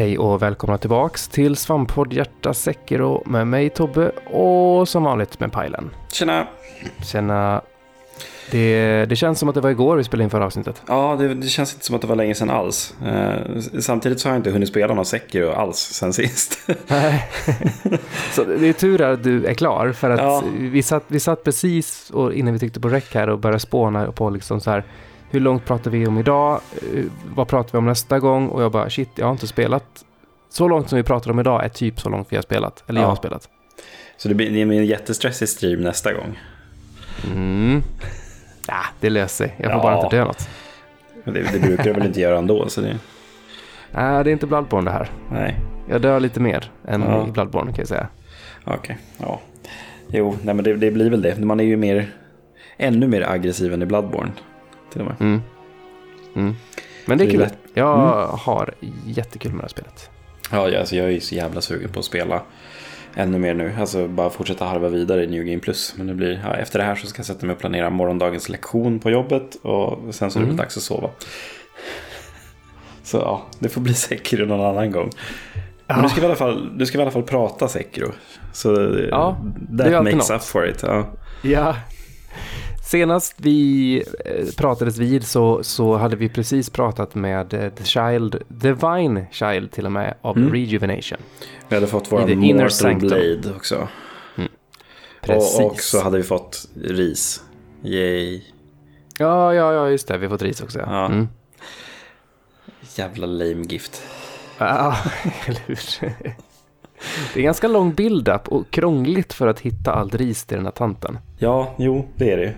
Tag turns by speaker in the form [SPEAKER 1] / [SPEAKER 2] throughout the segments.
[SPEAKER 1] Hej och välkomna tillbaks till Svamppodd Hjärta Säckero med mig Tobbe och som vanligt med Pajlen.
[SPEAKER 2] Tjena!
[SPEAKER 1] Tjena. Det, det känns som att det var igår vi spelade in förra avsnittet.
[SPEAKER 2] Ja, det, det känns inte som att det var länge sedan alls. Eh, samtidigt så har jag inte hunnit spela någon Sekiro alls sen sist.
[SPEAKER 1] Nej. Så det är tur att du är klar för att
[SPEAKER 2] Ja.
[SPEAKER 1] vi, satt, vi satt precis och innan vi tryckte på rec här och började spåna på liksom så här hur långt pratar vi om idag? Eh, Vad pratar vi om nästa gång? Och jag bara shit, jag har inte spelat så långt som vi pratar om idag är typ så långt vi har spelat. Eller jag
[SPEAKER 2] Ja.
[SPEAKER 1] har spelat.
[SPEAKER 2] Så det blir det blir en jättestressig stream nästa gång.
[SPEAKER 1] Mm. Ja, det löser sig. Jag får
[SPEAKER 2] Ja.
[SPEAKER 1] bara inte dö något.
[SPEAKER 2] Det, det brukar jag väl inte göra ändå, så det...
[SPEAKER 1] Nej, det är inte Bloodborne det här.
[SPEAKER 2] Nej,
[SPEAKER 1] Jag dör lite mer än
[SPEAKER 2] Ja.
[SPEAKER 1] i Bloodborne kan jag säga.
[SPEAKER 2] okej. Ja. Jo, nej men det, det blir väl det. Man är ju mer... Ännu mer aggressiv än i Bloodborne. Till och med.
[SPEAKER 1] Mm. Mm. Men det är
[SPEAKER 2] Det är
[SPEAKER 1] kul.
[SPEAKER 2] lätt.
[SPEAKER 1] Jag har jättekul med det här spelet.
[SPEAKER 2] Ja, alltså jag är ju så jävla sugen på att spela ännu mer nu. Alltså bara fortsätta harva vidare i New Game Plus. Men det blir, ja, efter det här så ska jag sätta mig och planera morgondagens lektion på jobbet. Och sen så är det
[SPEAKER 1] Mm.
[SPEAKER 2] väl dags att sova. Så ja, det får bli Sekiro någon annan gång. Men du ska, i alla fall, du ska i alla fall prata Sekiro. Så
[SPEAKER 1] Ja, det är
[SPEAKER 2] that makes
[SPEAKER 1] något.
[SPEAKER 2] up for it. Ja.
[SPEAKER 1] Ja. Senast vi eh, pratades vid så, så hade vi precis pratat med eh, The Child, Divine Child till och med, av
[SPEAKER 2] Mm.
[SPEAKER 1] Rejuvenation.
[SPEAKER 2] Vi hade fått
[SPEAKER 1] inner
[SPEAKER 2] Mortal. Blade också.
[SPEAKER 1] Precis.
[SPEAKER 2] Och, och så hade vi fått ris. Yay.
[SPEAKER 1] Ja, ja, ja, just det. Vi har fått ris också. Ja.
[SPEAKER 2] Ja.
[SPEAKER 1] Mm.
[SPEAKER 2] Jävla lame gift.
[SPEAKER 1] Ja, eller hur? Det är ganska lång build-up och krångligt för att hitta allt ris till den här tanten.
[SPEAKER 2] Ja, jo, det är det.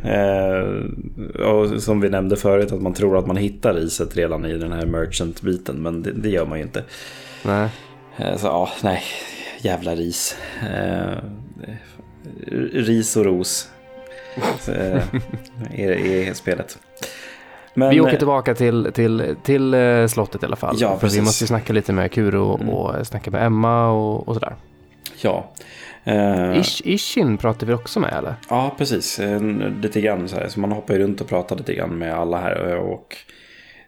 [SPEAKER 2] Eh, och som vi nämnde förut, att man tror att man hittar riset redan i den här merchant-biten, men det, det gör man ju inte.
[SPEAKER 1] Nej.
[SPEAKER 2] Eh, så ja, nej, jävla ris. Eh, ris och ros eh, är, är spelet. Men,
[SPEAKER 1] vi åker tillbaka till, till, till eh, slottet i alla fall.
[SPEAKER 2] Ja,
[SPEAKER 1] för vi
[SPEAKER 2] precis.
[SPEAKER 1] måste ju snacka lite med Kuro
[SPEAKER 2] Mm.
[SPEAKER 1] och snacka med Emma och, och sådär.
[SPEAKER 2] Ja. Eh,
[SPEAKER 1] Ish, Ishin pratar vi också med eller?
[SPEAKER 2] Ja, precis. Eh, Lite grann så här. Så man hoppar ju runt och pratar lite grann med alla här. eh, Och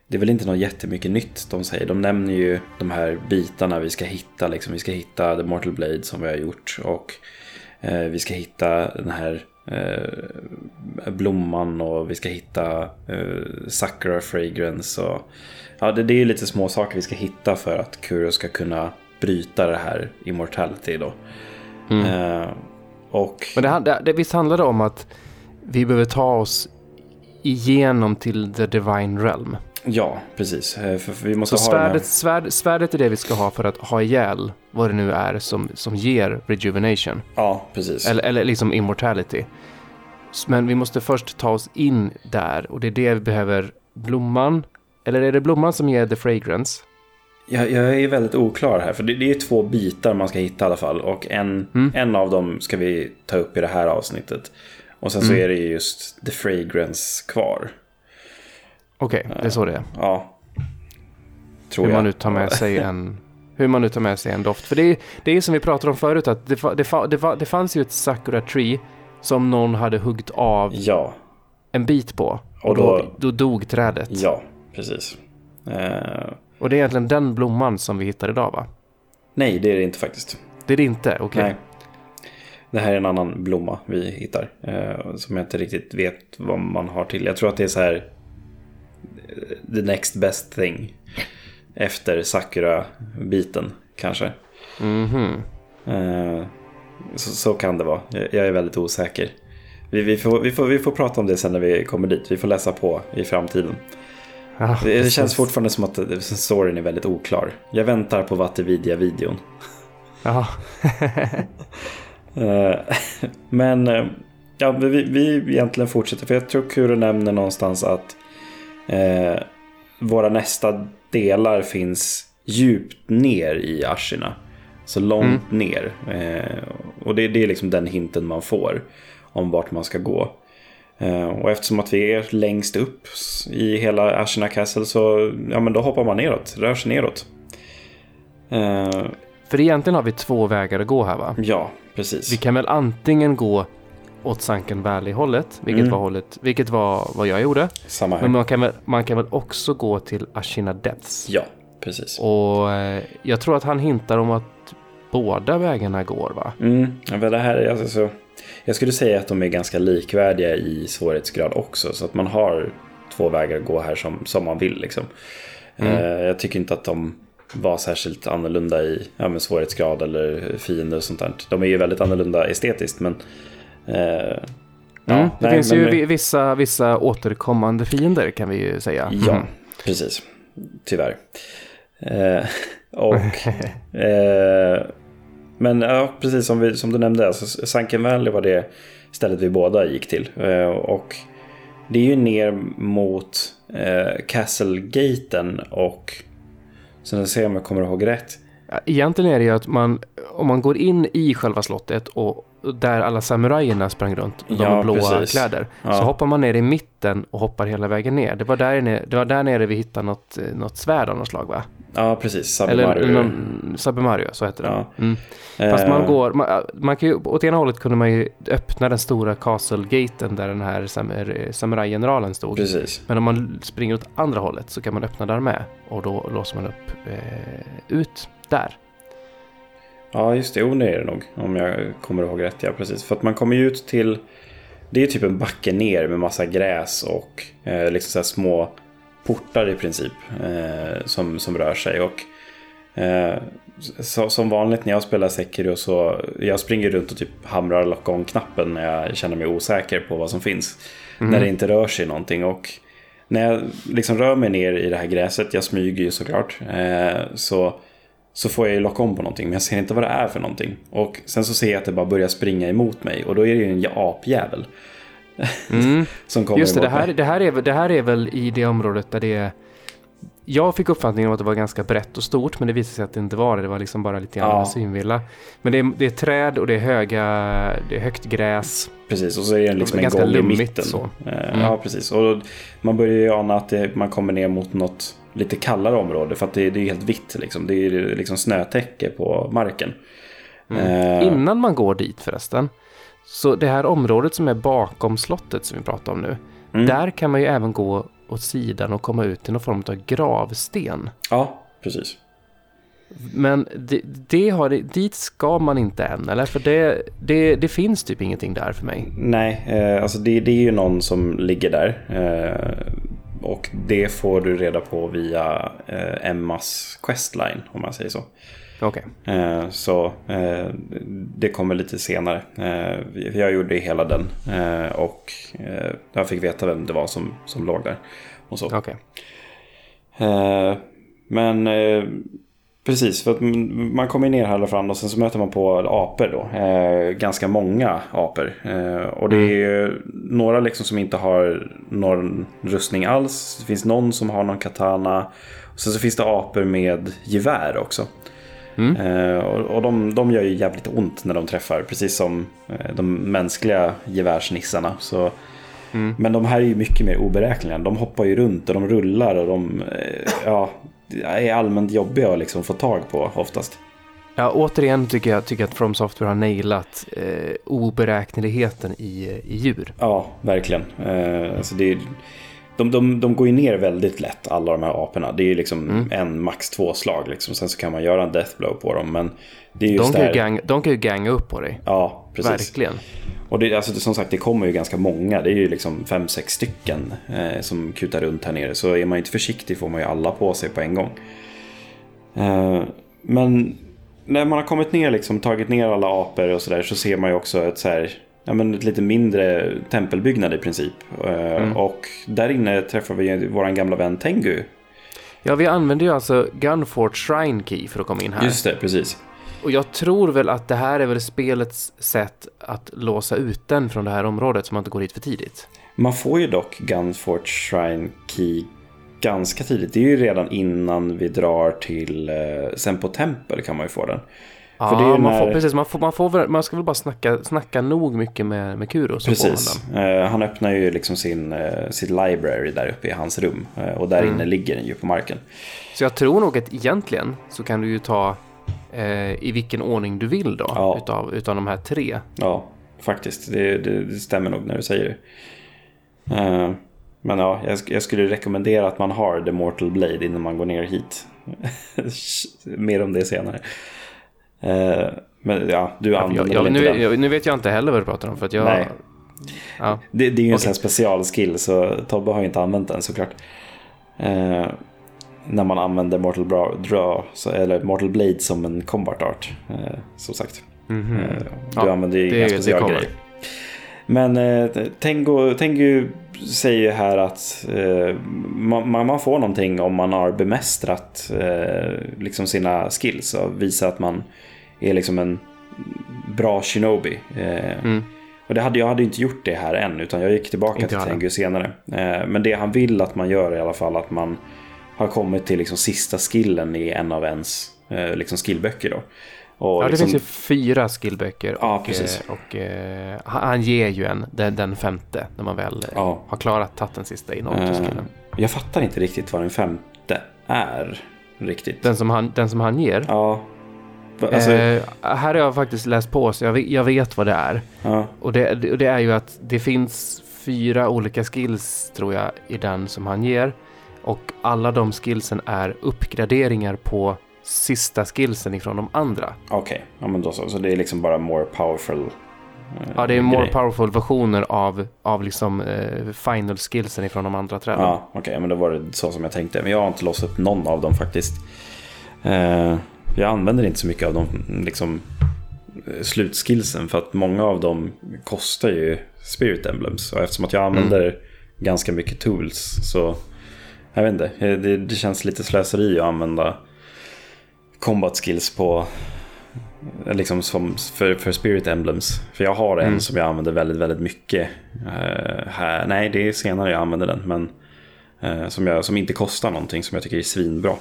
[SPEAKER 2] det är väl inte något jättemycket nytt de säger. De nämner ju de här bitarna vi ska hitta. Liksom. Vi ska hitta The Mortal Blade som vi har gjort. Och eh, vi ska hitta den här eh, blomman och vi ska hitta eh, Sakura Fragrance. Och, ja, det, det är ju lite små saker vi ska hitta för att Kuro ska kunna bryta det här Immortality då. Eh, och...
[SPEAKER 1] Men det, det, det visst handlar det om att vi behöver ta oss igenom till the divine realm.
[SPEAKER 2] Ja, precis. Eh, För, för vi
[SPEAKER 1] Så
[SPEAKER 2] måste ha den här...
[SPEAKER 1] svärdet, svärd, svärdet är det vi ska ha för att ha ihjäl vad det nu är som, som ger rejuvenation.
[SPEAKER 2] Ja, precis.
[SPEAKER 1] Eller, eller liksom immortality. Men vi måste först ta oss in där och det är det vi behöver blomman. Eller är det blomman som ger the fragrance?
[SPEAKER 2] Jag, jag är väldigt oklar här, för det, det är två bitar man ska hitta i alla fall. Och en,
[SPEAKER 1] Mm.
[SPEAKER 2] en av dem ska vi ta upp i det här avsnittet. Och sen så
[SPEAKER 1] Mm.
[SPEAKER 2] är det ju just the fragrance kvar.
[SPEAKER 1] Okej, det är så det är.
[SPEAKER 2] Ja. Tror
[SPEAKER 1] Hur
[SPEAKER 2] jag.
[SPEAKER 1] man nu tar med sig en... Hur man nu tar med sig en doft. För det är, det är som vi pratade om förut att det, fa- det, fa- det, fa- det fanns ju ett sakura tree som någon hade huggit av
[SPEAKER 2] Ja,
[SPEAKER 1] en bit på. Och,
[SPEAKER 2] Och
[SPEAKER 1] då,
[SPEAKER 2] då-
[SPEAKER 1] då dog trädet.
[SPEAKER 2] ja, precis. Eh,
[SPEAKER 1] Och det är egentligen den blomman som vi hittar idag va?
[SPEAKER 2] nej, det är det inte faktiskt.
[SPEAKER 1] Det är det inte? Okej.
[SPEAKER 2] Nej. Det här är en annan blomma vi hittar. Eh, som jag inte riktigt vet vad man har till. Jag tror att det är så här. eh, The next best thing. Efter Sakura-biten kanske.
[SPEAKER 1] Mhm.
[SPEAKER 2] Eh, så, så kan det vara. Jag, jag är väldigt osäker. Vi, vi, får, vi, får, vi får prata om det sen när vi kommer dit. Vi får läsa på i framtiden.
[SPEAKER 1] Ja,
[SPEAKER 2] Det, det känns fortfarande som att storyn är väldigt oklar. Jag väntar på Vattenvidya-videon.
[SPEAKER 1] Ja.
[SPEAKER 2] Eh, Men eh, ja, vi, vi egentligen fortsätter. För jag tror Kuro nämner någonstans att eh, våra nästa delar finns djupt ner i Ashina. Så långt ner. Eh, och det, det är liksom den hinten man får om vart man ska gå. Eh, och eftersom att vi är längst upp i hela Ashina Castle så ja, men då hoppar man neråt, rör sig neråt. Eh,
[SPEAKER 1] För egentligen har vi två vägar att gå här va?
[SPEAKER 2] ja, precis.
[SPEAKER 1] Vi kan väl antingen gå åt Sunken Valley-hållet, vilket,
[SPEAKER 2] Mm.
[SPEAKER 1] var hållet, vilket var vad jag gjorde.
[SPEAKER 2] Samma här.
[SPEAKER 1] Men man kan, väl, man kan väl också gå till Ashina Depths.
[SPEAKER 2] Ja, precis.
[SPEAKER 1] Och eh, jag tror att han hintar om att båda vägarna går va?
[SPEAKER 2] Mm, ja, det här är alltså så... Jag skulle säga att de är ganska likvärdiga i svårighetsgrad också. Så att man har två vägar att gå här som, som man vill. Liksom.
[SPEAKER 1] Mm.
[SPEAKER 2] Eh, jag tycker inte att de var särskilt annorlunda i ja, svårighetsgrad eller fiender och sånt där. De är ju väldigt annorlunda estetiskt men... Eh, ja,
[SPEAKER 1] Mm, det
[SPEAKER 2] nej,
[SPEAKER 1] finns ju vi- vissa, vissa återkommande fiender kan vi ju säga.
[SPEAKER 2] Ja,
[SPEAKER 1] Mm.
[SPEAKER 2] precis. Tyvärr. Eh, och... eh, men ja, precis som, vi, som du nämnde, alltså, Sunken Valley var det stället vi båda gick till. Eh, och det är ju ner mot eh, Castlegaten och... Så nu ser jag om jag kommer ihåg rätt.
[SPEAKER 1] Egentligen är det ju att man, om man går in i själva slottet och där alla samurajerna sprang runt, de
[SPEAKER 2] Ja,
[SPEAKER 1] blåa
[SPEAKER 2] precis.
[SPEAKER 1] kläder,
[SPEAKER 2] Ja.
[SPEAKER 1] så hoppar man ner i mitten och hoppar hela vägen ner. Det var där, nere, det var där nere vi hittade något, eh, något svärd av något slag va?
[SPEAKER 2] Ja, precis. Sabumaru.
[SPEAKER 1] eller någon, Sabumario, så heter det.
[SPEAKER 2] Ja.
[SPEAKER 1] Mm. Fast man
[SPEAKER 2] Eh,
[SPEAKER 1] går, man, man kan ju, åt ena hållet kunde man ju öppna den stora castle-gaten där den här sam, samurajgeneralen stod.
[SPEAKER 2] Precis.
[SPEAKER 1] Men om man springer åt andra hållet så kan man öppna där med och då låser man upp eh, ut där.
[SPEAKER 2] Ja, just det. Jo, det är det nog. Om jag kommer ihåg rätt. Ja, precis. För att man kommer ju ut till... Det är typ en backe ner med massa gräs och eh, liksom så små portar i princip. Eh, som, som rör sig. Och eh, så, som vanligt när jag spelar Sekiro så... Jag springer runt och typ hamrar lock on-knappen när jag känner mig osäker på vad som finns. När det inte rör sig någonting. Och när jag liksom rör mig ner i det här gräset, jag smyger ju såklart. Eh, så så får jag ju locka om på någonting, men jag ser inte vad det är för någonting. Och sen så ser jag att det bara börjar springa emot mig och då är det ju en apjävel.
[SPEAKER 1] Mm.
[SPEAKER 2] Som kommer
[SPEAKER 1] Just det, det här, det, här är, det här är väl i det området där det är... Jag fick uppfattningen om att det var ganska brett och stort, men det visade sig att det inte var det. Det var liksom bara lite grann
[SPEAKER 2] Ja.
[SPEAKER 1] synvilla. Men det är, det är träd och det är höga, det är högt gräs.
[SPEAKER 2] Precis, och så är det liksom en gång i mitten.
[SPEAKER 1] så.
[SPEAKER 2] Eh,
[SPEAKER 1] Mm.
[SPEAKER 2] Ja, precis. Och man börjar ju ana att det, man kommer ner mot något lite kallare område. För att det, det är helt vitt liksom. Det är liksom snötäcke på marken. Eh,
[SPEAKER 1] Innan man går dit förresten, så det här området som är bakom slottet som vi pratar om nu,
[SPEAKER 2] Mm.
[SPEAKER 1] där kan man ju även gå åt sidan och komma ut till någon form av gravsten.
[SPEAKER 2] Ja, precis.
[SPEAKER 1] Men det, det har, dit ska man inte än, eller? För det, det, det finns typ ingenting där för mig.
[SPEAKER 2] Nej, eh, alltså det, det är ju någon som ligger där. Eh, och det får du reda på via eh, Emmas questline, om man säger så.
[SPEAKER 1] Okej.
[SPEAKER 2] Eh, så eh, det kommer lite senare. Eh, jag gjorde hela den och jag fick veta vem det var som, som låg där. Och så. Eh, men precis, för man kommer ner här fram och sen så möter man på apor då. Ganska många apor. Och det är ju några liksom som inte har någon rustning alls. Det finns någon som har någon katana. Och sen så finns det apor med gevär också.
[SPEAKER 1] Mm.
[SPEAKER 2] Eh, och och de, de gör ju jävligt ont när de träffar, precis som eh, de mänskliga gevärsnissarna. Så,
[SPEAKER 1] Mm.
[SPEAKER 2] Men de här är ju mycket mer oberäkneliga. De hoppar ju runt och de rullar och de eh, ja, är allmänt jobbiga att liksom få tag på oftast.
[SPEAKER 1] Ja, återigen tycker jag, tycker att From Software har nailat eh, oberäkneligheten i, i djur.
[SPEAKER 2] Ja, verkligen. Eh, alltså det är, de, de, de går ju ner väldigt lätt, alla de här aporna. Det är ju liksom
[SPEAKER 1] Mm.
[SPEAKER 2] en, max två slag. Liksom. Sen så kan man göra en death blow på dem. Men det är
[SPEAKER 1] De
[SPEAKER 2] just
[SPEAKER 1] kan, ju
[SPEAKER 2] där.
[SPEAKER 1] gang, de kan ju ganga upp på dig.
[SPEAKER 2] Ja, precis.
[SPEAKER 1] Verkligen.
[SPEAKER 2] Och det, alltså, som sagt, det kommer ju ganska många. Det är ju liksom fem, sex stycken eh, som kutar runt här nere. Så är man inte försiktig får man ju alla på sig på en gång. Eh, men när man har kommit ner, liksom, tagit ner alla apor och sådär så ser man ju också ett, så här, ja, men ett lite mindre tempelbyggnad i princip. Eh, Och där inne träffar vi vår gamla vän Tengu.
[SPEAKER 1] Ja, vi använder ju alltså Gunfort Shrine Key för att komma in här.
[SPEAKER 2] Just det, precis.
[SPEAKER 1] Och jag tror väl att det här är väl spelets sätt att låsa ut den från det här området så man inte går hit för tidigt.
[SPEAKER 2] Man får ju dock Gunfort Shrine Key ganska tidigt. Det är ju redan innan vi drar till eh, Sempo Tempel kan man ju få den.
[SPEAKER 1] Ja,
[SPEAKER 2] För det är ju
[SPEAKER 1] man,
[SPEAKER 2] när-
[SPEAKER 1] får, precis, man, får, man, får, man ska väl bara snacka, snacka nog mycket med, med Kuro så får man
[SPEAKER 2] Precis. Eh, han öppnar ju liksom sin, eh, sitt library där uppe i hans rum. Eh, och där
[SPEAKER 1] Mm.
[SPEAKER 2] inne ligger den ju på marken.
[SPEAKER 1] Så jag tror nog att egentligen så kan du ju ta i vilken ordning du vill då
[SPEAKER 2] Ja.
[SPEAKER 1] utav, utav de här tre.
[SPEAKER 2] Ja, faktiskt. Det, det, det stämmer nog när du säger det. Men ja, jag, jag skulle rekommendera att man har The Mortal Blade innan man går ner hit. Mer om det senare. Eh, men ja, du använder
[SPEAKER 1] jag,
[SPEAKER 2] väl
[SPEAKER 1] nu,
[SPEAKER 2] inte den?
[SPEAKER 1] jag, nu vet jag inte heller vad du pratar om. För att jag,
[SPEAKER 2] Nej.
[SPEAKER 1] Ja.
[SPEAKER 2] Det, det är ju en
[SPEAKER 1] Okej.
[SPEAKER 2] sån specialskill så Tobbe har ju inte använt den såklart. Eh, när man använder Mortal, Bra, Draw, så, eller Mortal Blade som en combat art. Eh, som sagt.
[SPEAKER 1] Mhm.
[SPEAKER 2] Eh, du
[SPEAKER 1] Ja,
[SPEAKER 2] använder ju
[SPEAKER 1] det
[SPEAKER 2] specialgrejer.
[SPEAKER 1] kommer.
[SPEAKER 2] Men eh, Tengu säger ju här att eh, man, man får någonting om man har bemästrat eh, liksom sina skills och visar att man är liksom en bra shinobi. Eh,
[SPEAKER 1] Mm.
[SPEAKER 2] och det hade, jag hade inte gjort det här än, utan jag gick tillbaka
[SPEAKER 1] Inte
[SPEAKER 2] till Tengu senare. Eh, men det han vill att man gör i alla fall att man har kommit till liksom sista skillen i en av ens eh, liksom skillböcker. Då. Och
[SPEAKER 1] Ja, det
[SPEAKER 2] liksom,
[SPEAKER 1] finns ju fyra skillböcker.
[SPEAKER 2] Ja,
[SPEAKER 1] och,
[SPEAKER 2] precis.
[SPEAKER 1] och eh, han ger ju en, den, den femte, när man väl
[SPEAKER 2] Ja.
[SPEAKER 1] har klarat tagit den sista i Naruto-skillen.
[SPEAKER 2] jag fattar inte riktigt vad den femte är. Riktigt.
[SPEAKER 1] Den, som han, den som han ger.
[SPEAKER 2] Ja. Va- Alltså,
[SPEAKER 1] eh, här har jag faktiskt läst på, så jag vet, jag vet vad det är.
[SPEAKER 2] ja.
[SPEAKER 1] Och det, det- är ju att det finns fyra olika skills, tror jag, i den som han ger. Och alla de skillsen är uppgraderingar på sista skillsen ifrån de andra.
[SPEAKER 2] Okej, ja, men då så. Så det är liksom bara more powerful. eh,
[SPEAKER 1] Ja, det är more
[SPEAKER 2] grej.
[SPEAKER 1] powerful versioner av, av liksom eh, final skillsen ifrån de andra träden.
[SPEAKER 2] Ja, okej, men då var det så som jag tänkte. Men jag har inte låst upp någon av dem faktiskt. Eh, jag använder inte så mycket av de liksom, eh, slutskillsen för att många av dem kostar ju Spirit Emblems. Och eftersom att jag använder ganska mycket tools så jag vet inte, eh, det, det känns lite slöseri att använda combat skills på eh, liksom som för, för Spirit Emblems. För jag har en
[SPEAKER 1] Mm.
[SPEAKER 2] som jag använder väldigt, väldigt mycket. eh, här. Nej, det är senare jag använder den. Men eh, som, jag, som inte kostar någonting som jag tycker är svinbra.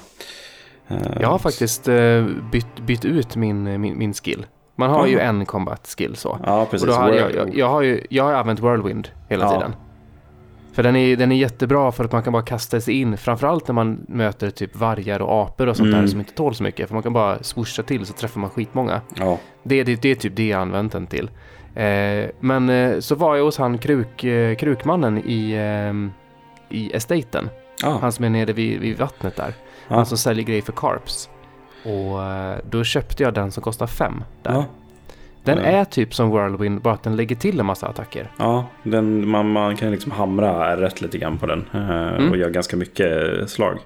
[SPEAKER 2] Eh,
[SPEAKER 1] Jag har faktiskt eh, bytt, bytt ut min, min, min skill. Man har ju
[SPEAKER 2] Aha.
[SPEAKER 1] en combat skill så.
[SPEAKER 2] Ja, precis.
[SPEAKER 1] Och då har jag, jag, jag, har ju, jag har ju använt Whirlwind hela
[SPEAKER 2] Ja.
[SPEAKER 1] tiden. För den är, den är jättebra för att man kan bara kasta sig in. Framförallt när man möter typ vargar och apor och sånt
[SPEAKER 2] Mm.
[SPEAKER 1] där som inte tål så mycket. För man kan bara swoosha till så träffar man skitmånga.
[SPEAKER 2] ja.
[SPEAKER 1] Det, det, det är typ det jag använt den till. Eh, men eh, så var jag hos han kruk, eh, krukmannen i, eh, i estaten.
[SPEAKER 2] Ja.
[SPEAKER 1] Han som är nere vid, vid vattnet där.
[SPEAKER 2] Ja.
[SPEAKER 1] Som säljer grejer för carps. Och eh, då köpte jag den som kostar fem där.
[SPEAKER 2] Ja.
[SPEAKER 1] Den
[SPEAKER 2] Ja.
[SPEAKER 1] är typ som Whirlwind, bara att den lägger till en massa attacker.
[SPEAKER 2] Ja, den, man, man kan liksom hamra rätt lite grann på den. eh,
[SPEAKER 1] Mm.
[SPEAKER 2] Och göra ganska mycket slag.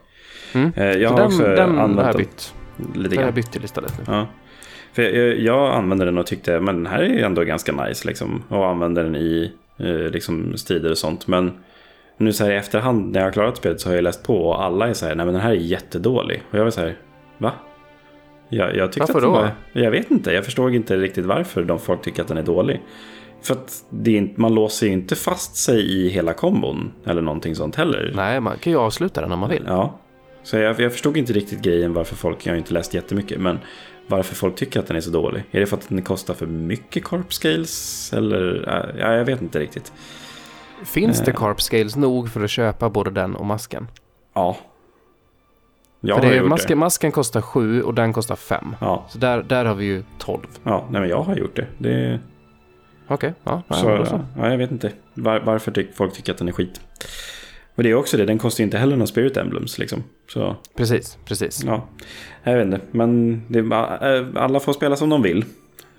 [SPEAKER 1] Mm.
[SPEAKER 2] Eh, Jag
[SPEAKER 1] Så
[SPEAKER 2] har
[SPEAKER 1] den,
[SPEAKER 2] också
[SPEAKER 1] den har
[SPEAKER 2] använt
[SPEAKER 1] jag
[SPEAKER 2] den
[SPEAKER 1] bytt.
[SPEAKER 2] lite
[SPEAKER 1] Den har jag bytt till istället nu.
[SPEAKER 2] Ja. För jag, jag använde den och tyckte men den här är ju ändå ganska nice liksom. Och använder den i liksom strider och sånt. Men nu så här i efterhand när jag har klarat spelet så har jag läst på och alla är så här, nej men den här är jättedålig. Och jag var så här, va? Jag, jag tyckte
[SPEAKER 1] Varför
[SPEAKER 2] att den
[SPEAKER 1] då?
[SPEAKER 2] Var, jag vet inte, jag förstår inte riktigt varför de folk tycker att den är dålig. För att det är, man låser ju inte fast sig i hela kombon eller någonting sånt heller.
[SPEAKER 1] Nej, man kan ju avsluta den om man vill.
[SPEAKER 2] Ja, så jag, jag förstod inte riktigt grejen varför folk, jag har inte läst jättemycket, men varför folk tycker att den är så dålig. Är det för att den kostar för mycket corp scales? Eller, ja, jag vet inte riktigt.
[SPEAKER 1] Finns det
[SPEAKER 2] Eh.
[SPEAKER 1] carp scales nog för att köpa både den och masken?
[SPEAKER 2] Ja. Jag
[SPEAKER 1] för
[SPEAKER 2] har
[SPEAKER 1] det
[SPEAKER 2] gjort
[SPEAKER 1] masken,
[SPEAKER 2] det.
[SPEAKER 1] masken kostar sju och den kostar fem.
[SPEAKER 2] Ja,
[SPEAKER 1] Så där, där har vi ju tolv.
[SPEAKER 2] ja nej, men jag har gjort det. det
[SPEAKER 1] Okej, ja. ja,
[SPEAKER 2] så,
[SPEAKER 1] så.
[SPEAKER 2] ja, jag vet inte var, varför tyck, folk tycker att den är skit. Och det är också det, den kostar inte heller några spirit emblems liksom. Så
[SPEAKER 1] Precis, precis.
[SPEAKER 2] ja, jag vet inte. Men det, äh, alla får spela som de vill,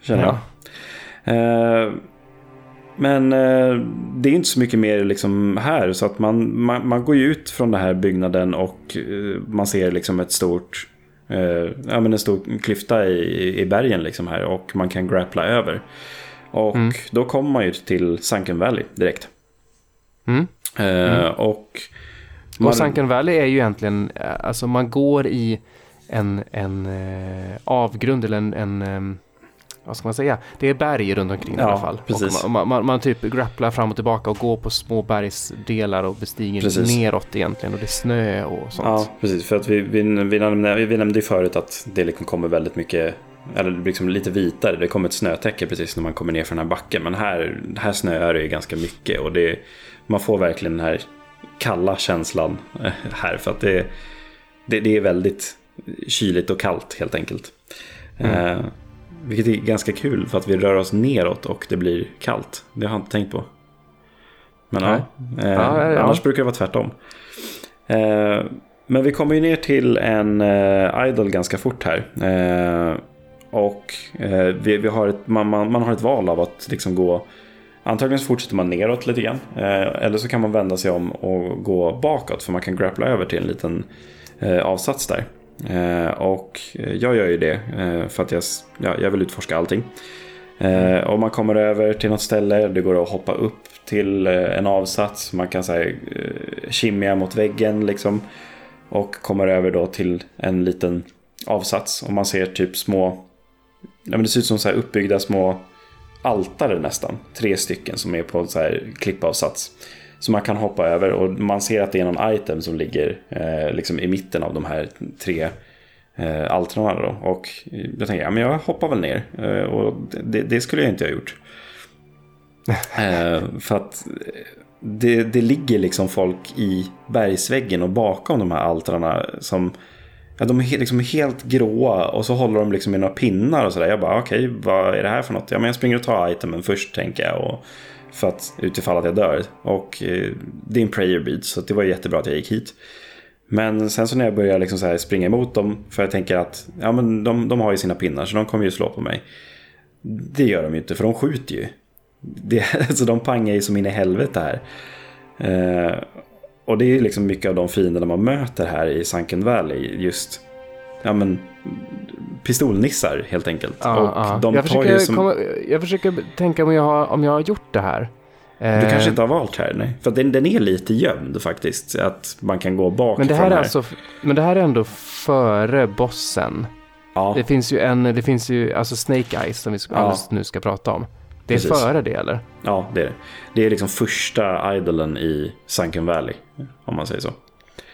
[SPEAKER 2] känner jag.
[SPEAKER 1] Ja.
[SPEAKER 2] Men eh, det är inte så mycket mer liksom här. Så att man, man, man går ju ut från den här byggnaden och eh, man ser liksom ett stort... Eh, ja, men en stor klyfta i, i bergen liksom här. Och man kan grappla över. Och
[SPEAKER 1] Mm.
[SPEAKER 2] då kommer man ju till Sunken Valley direkt.
[SPEAKER 1] Mm.
[SPEAKER 2] Eh, Och... man-
[SPEAKER 1] Och Sunken Valley är ju egentligen, eh, alltså man går i en, en eh, avgrund eller en, en vad ska man säga? Det är berg runt omkring i
[SPEAKER 2] Ja,
[SPEAKER 1] alla fall. man, man, man typ grapplar fram och tillbaka och går på små bergsdelar och bestiger
[SPEAKER 2] Precis.
[SPEAKER 1] neråt egentligen. Och det är snö och sånt.
[SPEAKER 2] Ja, precis. För att vi, vi, vi, nämnde, vi nämnde ju förut att det liksom kommer väldigt mycket, eller liksom lite vitare. Det kommer ett snötäcke precis när man kommer ner från den här backen. Men här, här snöar det ju ganska mycket och det, man får verkligen den här kalla känslan eh, här. För att det, det, det är väldigt kyligt och kallt helt enkelt. Eh, vilket är ganska kul för att vi rör oss neråt och det blir kallt. Det har jag inte tänkt på. Men ja, eh,
[SPEAKER 1] Ja, ja,
[SPEAKER 2] annars brukar det vara tvärtom. Eh, men vi kommer ju ner till en eh, idol ganska fort här. Eh, och eh, vi, vi har ett, man, man, man har ett val av att liksom gå Antagligen så fortsätter man neråt lite grann. Eh, eller så kan man vända sig om och gå bakåt. För man kan grappla över till en liten avsats där. Eh, och jag gör ju det eh, för att jag, ja, jag vill utforska allting. Eh, man kommer över till något ställe. Det går att hoppa upp till eh, en avsats. Man kan säga eh, kimja mot väggen liksom. Och kommer över då till en liten avsats. Och man ser typ små... Ja, men det ser ut som så här uppbyggda små altare nästan. Tre stycken som är på så här klippavsats. Så man kan hoppa över och man ser att det är någon item som ligger eh, liksom i mitten av de här tre eh, altrarna. Då. Och jag tänker, ja men jag hoppar väl ner. Eh, och det, det skulle jag inte ha gjort. eh, för att det, det ligger liksom folk i bergsväggen och bakom de här altrarna som Ja, de är liksom helt gråa och så håller de liksom i några pinnar och sådär. Jag bara okej, vad är det här för något? Ja, men jag springer och tar itemen först tänker jag. Och, för att utifall att jag dör. Och eh, det är en prayer bead så det var jättebra att jag gick hit. Men sen så när jag börjar liksom så här springa emot dem. För jag tänker att ja, men de, de har ju sina pinnar så de kommer ju slå på mig. Det gör de ju inte för de skjuter ju. Det, alltså de pangar ju som in i helvete här. Eh, och det är ju liksom mycket av de fienderna man möter här i Sunken Valley. Just ja, men, pistolnissar helt enkelt.
[SPEAKER 1] Ja,
[SPEAKER 2] och
[SPEAKER 1] ja.
[SPEAKER 2] de
[SPEAKER 1] jag, försöker
[SPEAKER 2] som...
[SPEAKER 1] komma, jag försöker tänka om jag har, om jag har gjort det här.
[SPEAKER 2] Du
[SPEAKER 1] Eh,
[SPEAKER 2] kanske inte har valt här, nej. För den, den är lite gömd faktiskt. Att man kan gå bak
[SPEAKER 1] men det, här är alltså, men det här är ändå före bossen.
[SPEAKER 2] Ja,
[SPEAKER 1] Det finns ju en, det finns ju, alltså Snake Eyes som vi ska,
[SPEAKER 2] Ja.
[SPEAKER 1] alldeles nu ska prata om. Det är
[SPEAKER 2] Precis.
[SPEAKER 1] före det eller?
[SPEAKER 2] ja, det är det. Det är liksom första idolen i Sunken Valley. Om man säger så.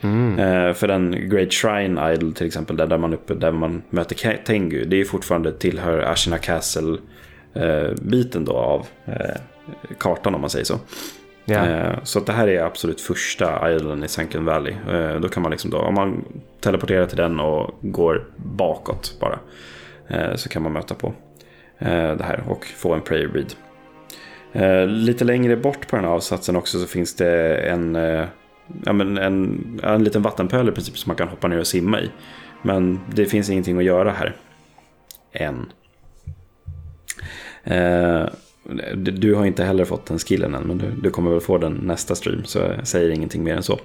[SPEAKER 1] Mm.
[SPEAKER 2] Eh, för den Great Shrine Idol till exempel, där, där, man, uppe, där man möter Tengu, det är fortfarande tillhör Ashina Castle-biten då av eh, kartan om man säger så. Eh, så det här är absolut första idolen i Sunken Valley. Eh, då kan man liksom då, om man teleporterar till den och går bakåt bara. Eh, så kan man möta på eh, det här och få en prayer bead. Eh, lite längre bort på den här avsatsen också så finns det en, eh, ja, men en, en liten vattenpöl i princip som man kan hoppa ner och simma i. Men det finns ingenting att göra här. Än. Eh, du, har inte heller fått den skillen än, men du, du kommer väl få den nästa stream, så jag säger ingenting mer än så.
[SPEAKER 1] Okej.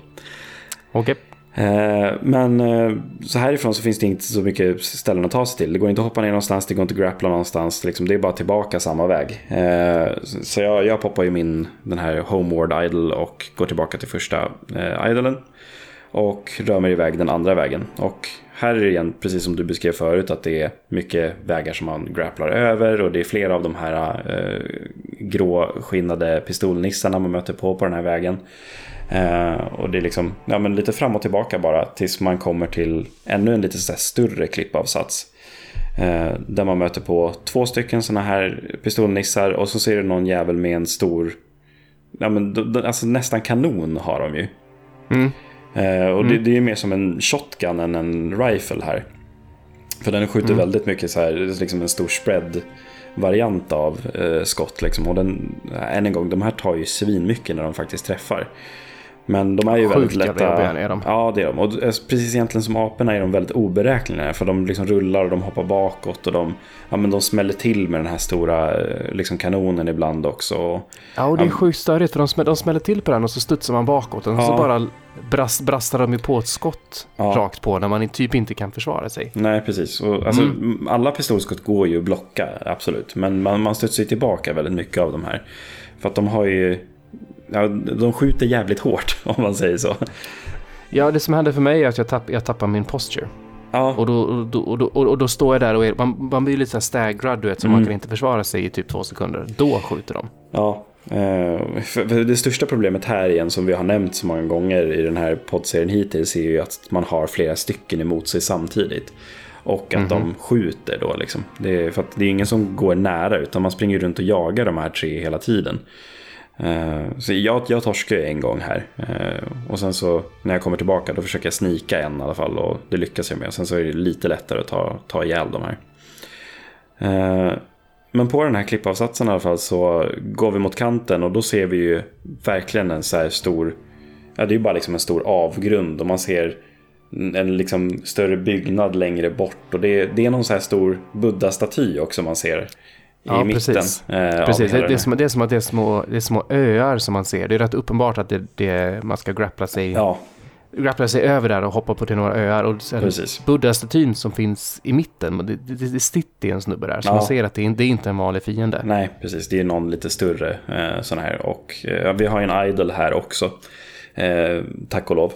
[SPEAKER 1] Okay.
[SPEAKER 2] Eh, men eh, så härifrån så finns det inte så mycket ställen att ta sig till. Det går inte att hoppa ner någonstans, det går inte att grappla någonstans. Liksom, det är bara tillbaka samma väg. Eh, så- jag, jag poppar ju min den här Homeward Idol och går tillbaka till första idolen. Och rör mig iväg den andra vägen. Och här är det igen, precis som du beskrev förut, att det är mycket vägar som man grapplar över. Och det är flera av de här eh, gråskinnade pistolnissarna man möter på på den här vägen. Eh, och det är liksom ja, men lite fram och tillbaka bara tills man kommer till ännu en lite större klippavsats. Eh, där man möter på två stycken sådana här pistolnissar och så ser du någon jävel med en stor, ja, men, alltså nästan kanon har de ju.
[SPEAKER 1] Mm.
[SPEAKER 2] Eh, och det, det är mer som en shotgun än en rifle här. För den skjuter väldigt mycket så här, det är liksom en stor spread variant av eh, skott. Liksom. Och den, än en gång, de här tar ju svin mycket när de faktiskt träffar. Men de är ju
[SPEAKER 1] Sjukt
[SPEAKER 2] väldigt lätta.
[SPEAKER 1] jobbiga är de.
[SPEAKER 2] Ja, det är de. Och precis egentligen som aporna är de väldigt oberäkneliga. För de liksom rullar och de hoppar bakåt. Och de, ja, men de smäller till med den här stora eh, liksom kanonen ibland också.
[SPEAKER 1] Ja, och det är
[SPEAKER 2] Ja.
[SPEAKER 1] sjukt störigt för de, smäller, de smäller till på den och så studsar man bakåt. Och så
[SPEAKER 2] Ja.
[SPEAKER 1] bara brast, brastar de ju på ett skott
[SPEAKER 2] Ja.
[SPEAKER 1] rakt på när man typ inte kan försvara sig.
[SPEAKER 2] Nej, precis. Och, alltså,
[SPEAKER 1] Mm.
[SPEAKER 2] Alla pistolskott går ju att blocka, absolut. Men man, man studsar ju tillbaka väldigt mycket av de här. För att de har ju... Ja, de skjuter jävligt hårt, om man säger så.
[SPEAKER 1] Ja, det som hände för mig är att jag, tapp, jag tappar min posture.
[SPEAKER 2] Ja,
[SPEAKER 1] Och då, och, då, och, då, och då står jag där och är, man, man blir lite staggrad, du vet, så
[SPEAKER 2] Mm.
[SPEAKER 1] man kan inte försvara sig i typ två sekunder. Då skjuter de.
[SPEAKER 2] ja. Eh, för, för det största problemet här igen, som vi har nämnt så många gånger i den här poddserien hittills, är ju att man har flera stycken emot sig samtidigt. Och att de skjuter då liksom. Det är, för att det är ingen som går nära, utan man springer runt och jagar de här tre hela tiden. Eh, så jag, jag torskar ju en gång här. Eh, och sen så när jag kommer tillbaka då försöker jag snika en i alla fall. Och det lyckas jag med. Och sen så är det lite lättare att ta, ta ihjäl de här. Eh, men på den här klippavsatsen i alla fall så går vi mot kanten och då ser vi ju verkligen en så här stor, ja det är ju bara liksom en stor avgrund och man ser en liksom större byggnad längre bort och det, det är någon så här stor buddha-staty också man ser.
[SPEAKER 1] Ja,
[SPEAKER 2] mitten.
[SPEAKER 1] precis.
[SPEAKER 2] eh,
[SPEAKER 1] Precis, det, det, är som, det är som att det är små, det är små öar som man ser. Det är rätt uppenbart att det, det, man ska grappla sig,
[SPEAKER 2] Ja,
[SPEAKER 1] grappla sig över där och hoppa på till några öar. Och. Buddha-statyn som finns i mitten, det, det, det sitter en snubbe där. Så
[SPEAKER 2] Ja.
[SPEAKER 1] man ser att det, är- det är inte en vanlig fiende.
[SPEAKER 2] Nej, precis. Det är någon lite större eh, sån här. Och eh, vi har en idol här också. Eh, tack och lov.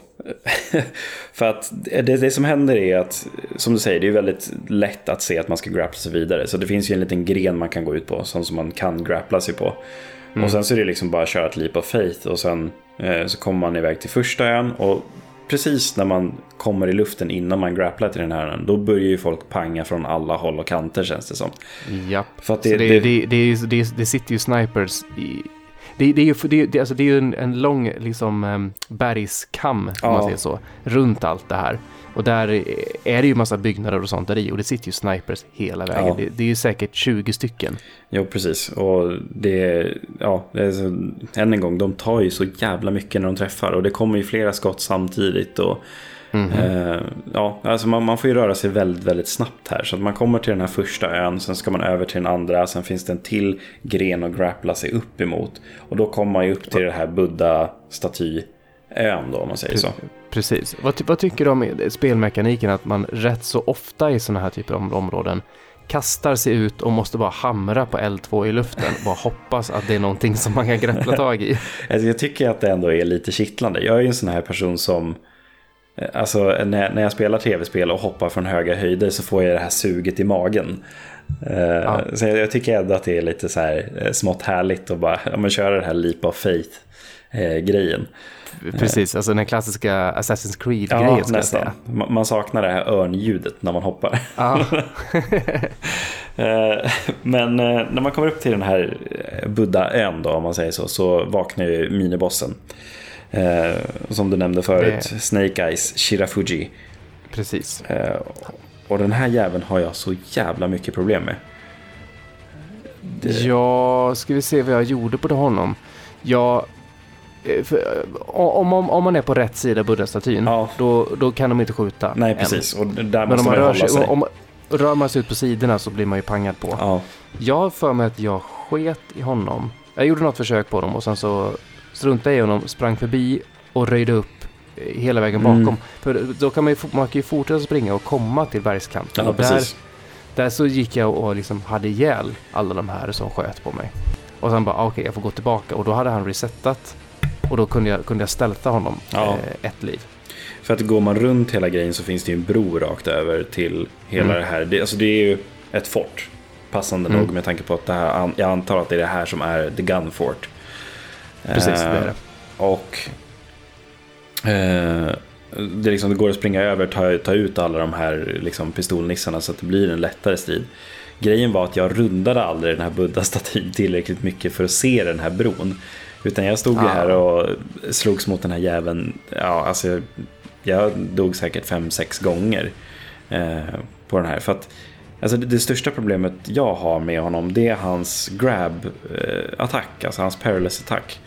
[SPEAKER 2] För att det, det som händer är att, som du säger, det är väldigt lätt att se att man ska grappla sig vidare. Så det finns ju en liten gren man kan gå ut på, sån som man kan grappla sig på. Och sen så är det liksom bara att köra ett leap of faith och sen eh, så kommer man iväg till första ön. Och precis när man kommer i luften innan man grapplar till den här ön, då börjar ju folk panga från alla håll och kanter känns det som.
[SPEAKER 1] Japp.
[SPEAKER 2] För att
[SPEAKER 1] Det,
[SPEAKER 2] det,
[SPEAKER 1] det,
[SPEAKER 2] det,
[SPEAKER 1] det, det, det sitter ju snipers i... Det, det är ju det, det, alltså det är ju en, en lång liksom, em, bergskam, om man
[SPEAKER 2] Ja.
[SPEAKER 1] säger så, runt allt det här. Och där är det ju massa byggnader och sånt där i och det sitter ju snipers hela vägen.
[SPEAKER 2] Ja.
[SPEAKER 1] Det, det är ju säkert 20 stycken.
[SPEAKER 2] Jo, precis. Och det, ja, det är så, än en gång, de tar ju så jävla mycket när de träffar. Och det kommer ju flera skott samtidigt. Och, Eh, ja, alltså man, man får ju röra sig väldigt, väldigt snabbt här. Så att man kommer till den här första ön, sen ska man över till den andra. Sen finns det en till gren att grappla sig upp emot. Och då kommer man ju upp till det här Buddha-statyön då, om man säger så.
[SPEAKER 1] Precis. Vad, vad tycker du om spelmekaniken att man rätt så ofta i sådana här typer av områden kastar sig ut och måste bara hamra på L2 i luften bara hoppas att det är någonting som man kan grappla tag i.
[SPEAKER 2] Alltså jag tycker att det ändå är lite kittlande. Jag är ju en sån här person som... eh, Alltså när, när jag spelar tv-spel och hoppar från höga höjder så får jag det här suget i magen. Eh,
[SPEAKER 1] Ja.
[SPEAKER 2] Så jag, jag tycker ändå att det är lite så här eh, smått härligt att bara ja, men köra det här leap of faith-grejen.
[SPEAKER 1] Precis, alltså den klassiska Assassin's Creed-grejen
[SPEAKER 2] Ja,
[SPEAKER 1] ska jag
[SPEAKER 2] nästan.
[SPEAKER 1] säga.
[SPEAKER 2] Man, man saknar det här örnljudet när man hoppar.
[SPEAKER 1] Ja,
[SPEAKER 2] Men när man kommer upp till den här Buddha-ön om man säger så, så vaknar ju minibossen. Eh, Som du nämnde förut,
[SPEAKER 1] Det-
[SPEAKER 2] Snake Eyes Shirafuji.
[SPEAKER 1] precis.
[SPEAKER 2] Eh, Och den här jäveln har jag så jävla mycket problem med.
[SPEAKER 1] Ja, ska vi se vad jag gjorde på honom. Jag... eh, för, eh, om, om, om man är på rätt sida Buddha-statyn,
[SPEAKER 2] Ja.
[SPEAKER 1] då, då kan de inte skjuta.
[SPEAKER 2] Nej,
[SPEAKER 1] än.
[SPEAKER 2] precis. Och där
[SPEAKER 1] Men om
[SPEAKER 2] måste
[SPEAKER 1] man
[SPEAKER 2] man
[SPEAKER 1] rör sig,
[SPEAKER 2] sig.
[SPEAKER 1] om, rör man sig ut på sidorna så blir man ju pangad på.
[SPEAKER 2] Ja,
[SPEAKER 1] Jag har för mig att jag sket i honom. Jag gjorde något försök på honom och sen så struntade jag i honom, sprang förbi och röjde upp eh, hela vägen bakom.
[SPEAKER 2] Mm.
[SPEAKER 1] För då kan man ju, man kan ju fortsätta springa och komma till bergskanten.
[SPEAKER 2] ja
[SPEAKER 1] och där, där så gick jag och liksom hade ihjäl alla de här som sköt på mig. Och sen bara, ah, okej, jag får gå tillbaka. Och då hade han resetat. Och då kunde jag, kunde jag stälta honom
[SPEAKER 2] Ja.
[SPEAKER 1] eh, ett liv.
[SPEAKER 2] För att går man runt hela grejen så finns det ju en bro rakt över till hela
[SPEAKER 1] Mm.
[SPEAKER 2] det här. Det, alltså det är ju ett fort. Passande
[SPEAKER 1] Mm.
[SPEAKER 2] nog med tanke på att det här, jag antar att det är det här som är the gun fort.
[SPEAKER 1] Precis, det är
[SPEAKER 2] Eh,
[SPEAKER 1] det.
[SPEAKER 2] Och eh, det, liksom, det går att springa över, ta, ta ut alla de här liksom, pistolnissarna så att det blir en lättare strid. Grejen var att jag rundade aldrig den här buddha-statyn tillräckligt mycket för att se den här bron. Utan jag stod ju
[SPEAKER 1] Ah.
[SPEAKER 2] här och slogs mot den här jäveln. Ja, alltså, jag, jag dog säkert fem sex gånger eh, på den här. För att Alltså det, det största problemet jag har med honom det är hans grab-attack, alltså hans perilous attack.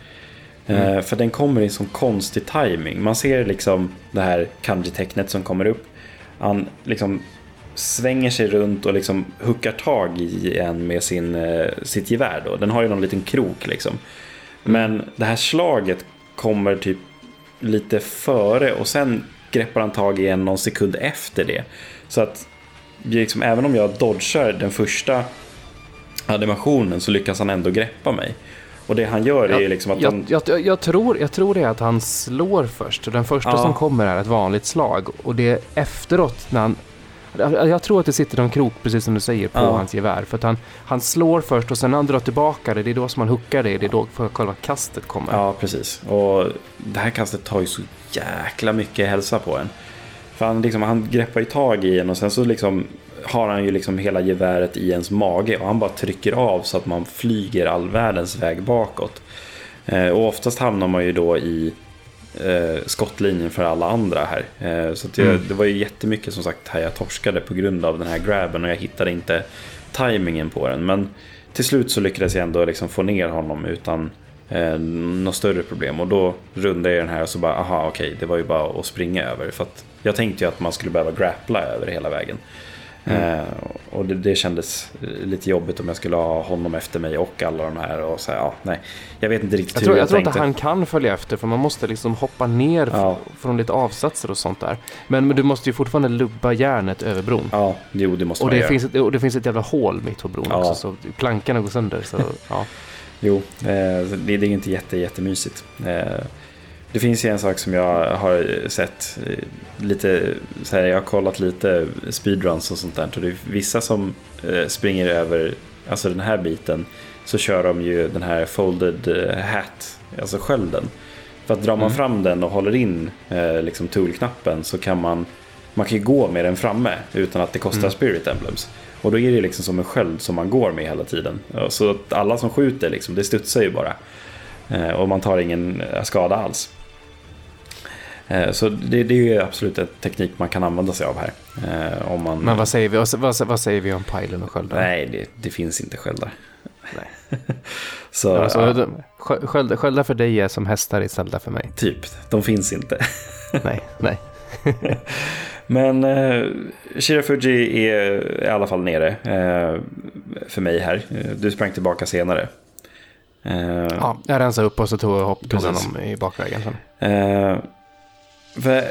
[SPEAKER 2] Eh, för den kommer i sån konstig timing. Man ser liksom det här kanji-tecknet som kommer upp. Han liksom svänger sig runt och liksom huckar tag i en med sin, eh, sitt gevär. Då. Den har ju någon liten krok liksom. Men det här slaget kommer typ lite före och sen greppar han tag i en någon sekund efter det. Så att liksom, även om jag dodgar den första animationen så lyckas han ändå greppa mig. Och det han gör är ju liksom att
[SPEAKER 1] jag,
[SPEAKER 2] han...
[SPEAKER 1] jag, jag, jag, tror, jag tror det är att han slår först. Den första
[SPEAKER 2] Ja.
[SPEAKER 1] som kommer är ett vanligt slag. Och det är efteråt när han... Jag jag tror att det sitter någon krok, precis som du säger, på
[SPEAKER 2] Ja.
[SPEAKER 1] hans gevär. För att han, han slår först och sen när han drar tillbaka det, det är då som han huckar det. Det är då själva kastet kommer.
[SPEAKER 2] Ja, precis. Och det här kastet tar ju så jäkla mycket hälsa på en. För han, liksom, han greppar ju tag i en och sen så liksom har han ju liksom hela geväret i ens mage och han bara trycker av så att man flyger all världens väg bakåt. Eh, och oftast hamnar man ju då i eh, skottlinjen för alla andra här. Eh, så jag,
[SPEAKER 1] Mm.
[SPEAKER 2] det var ju jättemycket som sagt här jag torskade på grund av den här grabben och jag hittade inte tajmingen på den. Men till slut så lyckades jag ändå liksom få ner honom utan eh, något större problem. Och då rundade jag den här och så bara, aha okej, det var ju bara att springa över. För att jag tänkte ju att man skulle behöva grappla över hela vägen. Mm. Eh, och det, det, kändes lite jobbigt om jag skulle ha honom efter mig och alla de här. Och så, ja, nej. Jag vet inte riktigt
[SPEAKER 1] jag
[SPEAKER 2] hur
[SPEAKER 1] tror,
[SPEAKER 2] jag,
[SPEAKER 1] jag tror
[SPEAKER 2] tänkte.
[SPEAKER 1] inte han kan följa efter för man måste liksom hoppa ner
[SPEAKER 2] Ja.
[SPEAKER 1] från lite avsatser och sånt där. Men, men du måste ju fortfarande lubba järnet över bron.
[SPEAKER 2] Ja, jo det måste
[SPEAKER 1] och,
[SPEAKER 2] man
[SPEAKER 1] det
[SPEAKER 2] göra.
[SPEAKER 1] finns ett, och det finns ett jävla hål mitt på bron
[SPEAKER 2] Ja.
[SPEAKER 1] också så plankarna går sönder. Så, ja.
[SPEAKER 2] Jo, eh, det, det är inte jätte, jättemysigt. Eh, det finns ju en sak som jag har sett lite, så här, jag har kollat lite speedruns och sånt där. Och det är vissa som eh, springer över, alltså den här biten, så kör de ju den här folded eh, hat, alltså skölden. För att drar man
[SPEAKER 1] Mm.
[SPEAKER 2] fram den och håller in eh, liksom tool-knappen så kan man, man kan ju gå med den framme utan att det kostar
[SPEAKER 1] Mm.
[SPEAKER 2] spirit emblems. Och då är det liksom som en sköld som man går med hela tiden. Så att alla som skjuter, liksom, det studsar ju bara. Eh, och man tar ingen skada alls. Eh, så det, det är ju absolut en teknik man kan använda sig av här. Eh, om man,
[SPEAKER 1] Men vad säger vi, vad, vad säger vi om pilen och skölden?
[SPEAKER 2] Nej, det, det finns inte sköldar.
[SPEAKER 1] Nej.
[SPEAKER 2] Så
[SPEAKER 1] Alltså,
[SPEAKER 2] ja,
[SPEAKER 1] sköldar, sköldar för dig är som hästar i Zelda för mig.
[SPEAKER 2] typ, de finns inte.
[SPEAKER 1] nej, nej.
[SPEAKER 2] Men eh, Shirafuji är i alla fall nere eh, för mig här. Du sprang tillbaka senare. Eh,
[SPEAKER 1] Ja, jag rensade upp och så tog jag hopp, honom i bakvägen sen.
[SPEAKER 2] Eh,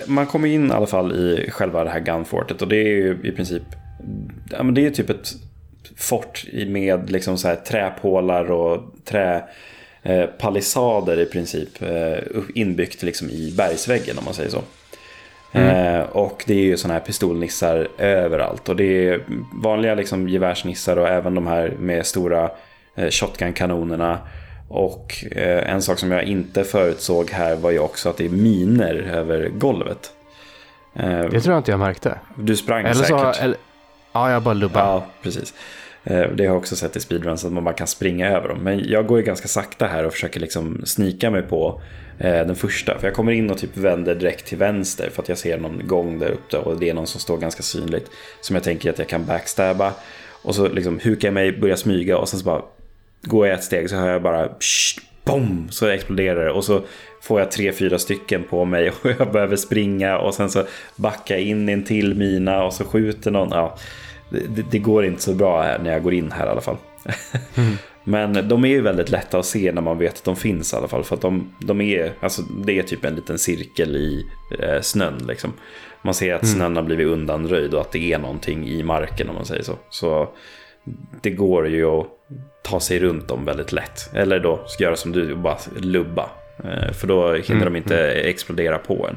[SPEAKER 2] man kommer in i alla fall i själva det här gunfortet och det är ju i princip ja, men det är typ ett fort med liksom så här träpålar och trä eh, i princip eh, inbyggt liksom i bergsväggen om man säger så. Eh, och det är ju sådana här pistolnissar överallt och det är vanliga liksom gevärsnissar och även de här med stora eh, shotgun-kanonerna. Och eh, en sak som jag inte förutsåg här var ju också att det är miner över golvet. Eh,
[SPEAKER 1] Det tror jag inte jag märkte.
[SPEAKER 2] du sprang
[SPEAKER 1] Eller
[SPEAKER 2] säkert.
[SPEAKER 1] så, eller, ja, jag bara lubbade.
[SPEAKER 2] Ja, precis. Eh, Det har jag också sett i speedruns att man bara kan springa över dem. Men jag går ju ganska sakta här och försöker liksom snika mig på den första. För jag kommer in och typ vänder direkt till vänster för att jag ser någon gång där uppe och det är någon som står ganska synligt. Som jag tänker att jag kan backstabba. Och så liksom hukar jag mig, börjar smyga och sen så bara går jag ett steg så hör jag bara psh, boom, så exploderar det. Och så får jag tre, fyra stycken på mig och jag behöver springa och sen så backar jag in i en till mina och så skjuter någon. Ja, det, det- går inte så bra här när jag går in här i alla fall. Men de är ju väldigt lätta att se när man vet att de finns i alla fall. För att de, de är, alltså det är typ en liten cirkel i eh, snön liksom. Man ser att snön har blivit undanröjd och att det är någonting i marken om man säger så. Så det går ju att ta sig runt dem väldigt lätt. Eller då göra som du, bara lubba. Eh, För då hinner de inte explodera på en.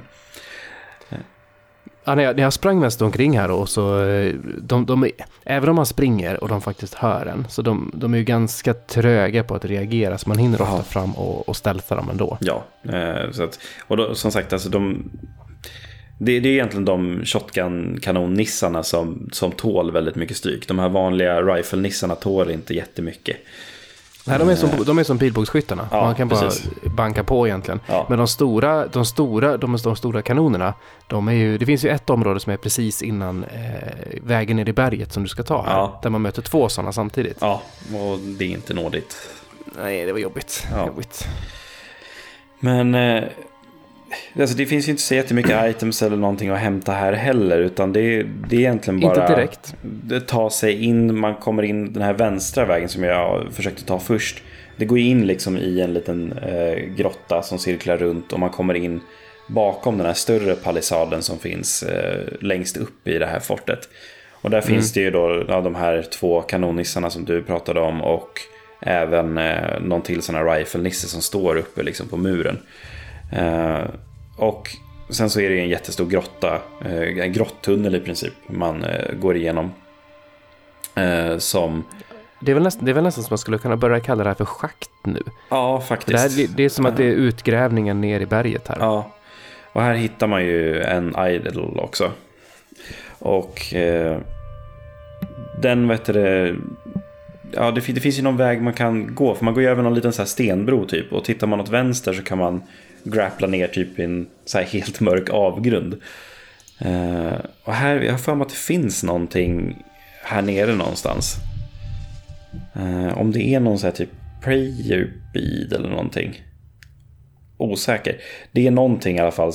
[SPEAKER 1] Ja, när, jag, när jag sprang mest omkring här och så, eh, de, de, även om man springer och de faktiskt hör en, så de, de är ju ganska tröga på att reagera, så man hinner ofta fram och, och stealtha dem ändå.
[SPEAKER 2] Ja, eh, så att, och då, som sagt, alltså de, det, det är egentligen de shotgun-kanonnissarna som, som tål väldigt mycket stryk. De här vanliga rifle-nissarna tål inte jättemycket.
[SPEAKER 1] Nej, de är som, de är som pilbågsskyttarna.
[SPEAKER 2] Ja,
[SPEAKER 1] man kan bara
[SPEAKER 2] precis.
[SPEAKER 1] banka på egentligen.
[SPEAKER 2] Ja.
[SPEAKER 1] Men de stora, de stora, de, de stora kanonerna, de är ju, det finns ju ett område som är precis innan eh, vägen ner i berget som du ska ta här.
[SPEAKER 2] Ja.
[SPEAKER 1] Där man möter två sådana samtidigt.
[SPEAKER 2] Ja, och det är inte nådigt.
[SPEAKER 1] Nej, det var jobbigt.
[SPEAKER 2] Ja.
[SPEAKER 1] jobbigt.
[SPEAKER 2] Men eh, alltså det finns ju inte så jättemycket items eller någonting att hämta här heller. Utan det, är- det är egentligen bara...
[SPEAKER 1] Inte direkt.
[SPEAKER 2] Det tar sig in, man kommer in den här vänstra vägen som jag försökte ta först. Det går in liksom i en liten eh, grotta som cirklar runt och man kommer in bakom den här större palissaden som finns eh, längst upp i det här fortet. Och där finns det ju då ja, de här två kanonnissarna som du pratade om och även eh, någon till sån här rifle-nisse som står uppe liksom på muren. Eh, och sen så är det ju en jättestor grotta, eh, en grottunnel i princip, man eh, går igenom. Som,
[SPEAKER 1] Det är, väl nästan, det är väl nästan som man skulle kunna börja kalla det här för schakt nu.
[SPEAKER 2] ja
[SPEAKER 1] Det,
[SPEAKER 2] faktiskt.
[SPEAKER 1] här, det, det är som att det är utgrävningen ner i berget här.
[SPEAKER 2] Ja, och här hittar man ju en idol också. Och eh, den, vet du det, ja det, det finns ju någon väg man kan gå. För man går ju över någon liten så här stenbro typ. Och tittar man åt vänster så kan man grappla ner typ i en så här helt mörk avgrund. Eh, och här, jag har för mig att det finns någonting här nere någonstans. Eh, om det är någon så här typ prayer bead eller någonting. Osäker. Det är någonting i alla fall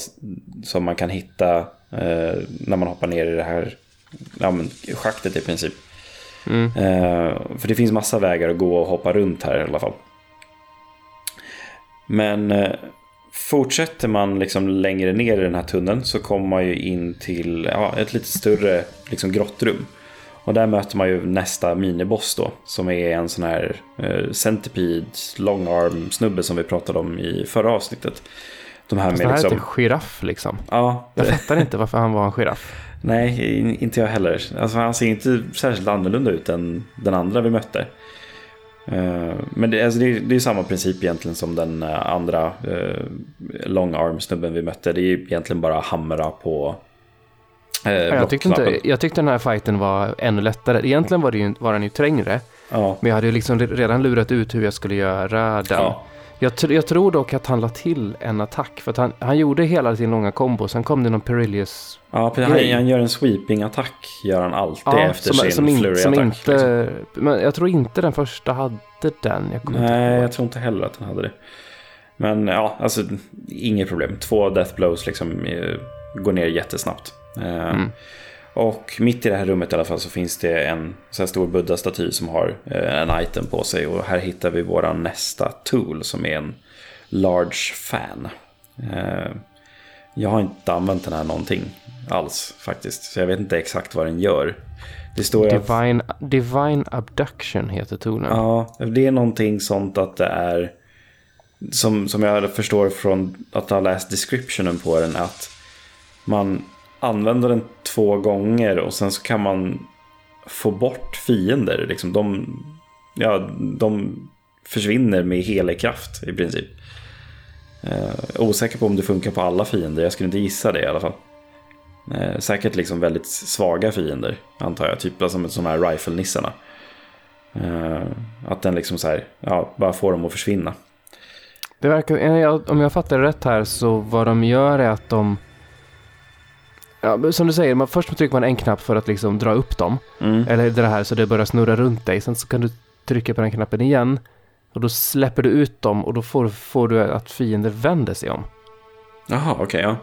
[SPEAKER 2] som man kan hitta eh, när man hoppar ner i det här ja, men, schaktet i princip.
[SPEAKER 1] Mm.
[SPEAKER 2] För det finns massa vägar att gå och hoppa runt här i alla fall. Men fortsätter man liksom längre ner i den här tunneln så kommer man ju in till ja, ett lite större liksom, grottrum. Och där möter man ju nästa miniboss då, som är en sån här eh, Centipede long arm snubbe som vi pratade om i förra avsnittet.
[SPEAKER 1] De här Fast med det här liksom... är en giraff liksom.
[SPEAKER 2] Ja.
[SPEAKER 1] Jag fattar inte varför han var en giraff.
[SPEAKER 2] Nej, inte jag heller. Alltså, han ser inte särskilt annorlunda ut än den andra vi mötte. Uh, men det, alltså det, är, det är samma princip egentligen som den uh, andra uh, long arm snubben vi mötte. Det är egentligen bara hamra på
[SPEAKER 1] ja, jag, tyckte inte, jag tyckte den här fighten var ännu lättare. Egentligen var, det ju, var den ju trängre.
[SPEAKER 2] Ja.
[SPEAKER 1] Men jag hade ju liksom redan lurat ut hur jag skulle göra den. Ja. Jag, jag, tror dock att han la till en attack. För att han, han gjorde hela sin långa kombo. Sen kom det någon Perillius
[SPEAKER 2] Ja, han, han gör en sweeping-attack. Gör han alltid ja, efter som, sin som flurry-attack. Inte,
[SPEAKER 1] liksom. Men jag tror inte den första hade den. Jag
[SPEAKER 2] Nej, jag tror inte heller att den hade det. Men ja, alltså inget problem. Två death blows liksom eh, går ner jättesnabbt. Eh, mm. Och mitt i det här rummet i alla fall så finns det en så här stor buddha-staty som har eh, en item på sig. Och här hittar vi våra nästa tool som är en large fan. Eh, jag har inte använt den här någonting alls faktiskt. Så jag vet inte exakt vad den gör.
[SPEAKER 1] Det står Divine, att, Divine Abduction heter toolen.
[SPEAKER 2] Ja, det är någonting sånt att det är som, som jag förstår från att ha läst descriptionen på den att man använda den två gånger och sen så kan man få bort fiender. Liksom de, ja, de försvinner med hela kraft i princip. Eh, osäker på om det funkar på alla fiender, jag skulle inte gissa det i alla fall. Eh, säkert liksom väldigt svaga fiender, antar jag. Typ som alltså, de här rifle-nissarna. Eh, att den liksom så här, ja, bara får dem att försvinna.
[SPEAKER 1] Det verkar, om jag fattar rätt här så vad de gör är att de Ja, som du säger, man, först trycker man en knapp för att liksom dra upp dem.
[SPEAKER 2] Mm.
[SPEAKER 1] Eller det här så det börjar snurra runt dig. Sen så kan du trycka på den knappen igen. Och då släpper du ut dem och då får, får du att fiender vänder sig om.
[SPEAKER 2] Jaha, okej, okay, ja.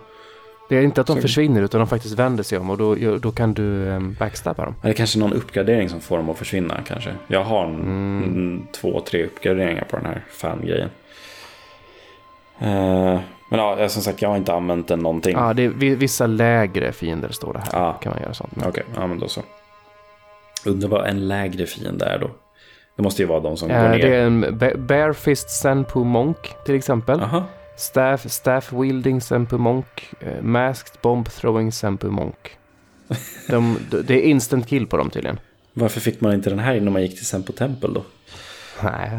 [SPEAKER 1] Det är inte att de så... försvinner utan de faktiskt vänder sig om och då, då kan du um, backstabba dem.
[SPEAKER 2] Är det kanske någon uppgradering som får dem att försvinna kanske? Jag har en, mm. två, tre uppgraderingar på den här fan-grejen. Uh, men ja, som sagt, jag har inte använt den någonting.
[SPEAKER 1] Ja, det är vissa lägre fiender står det här. Ja. Kan man göra sånt
[SPEAKER 2] Okej, okay. ja men då så. Undrar vad en lägre fiende är då? Det måste ju vara de som uh, går ner.
[SPEAKER 1] Det är en Barefist Senpu Monk till exempel.
[SPEAKER 2] Aha.
[SPEAKER 1] Staff, staff Wielding Senpu Monk. Uh, masked Bomb Throwing Senpu Monk. De, det är instant kill på dem tydligen.
[SPEAKER 2] Varför fick man inte den här innan man gick till Senpu Tempel då?
[SPEAKER 1] Nej.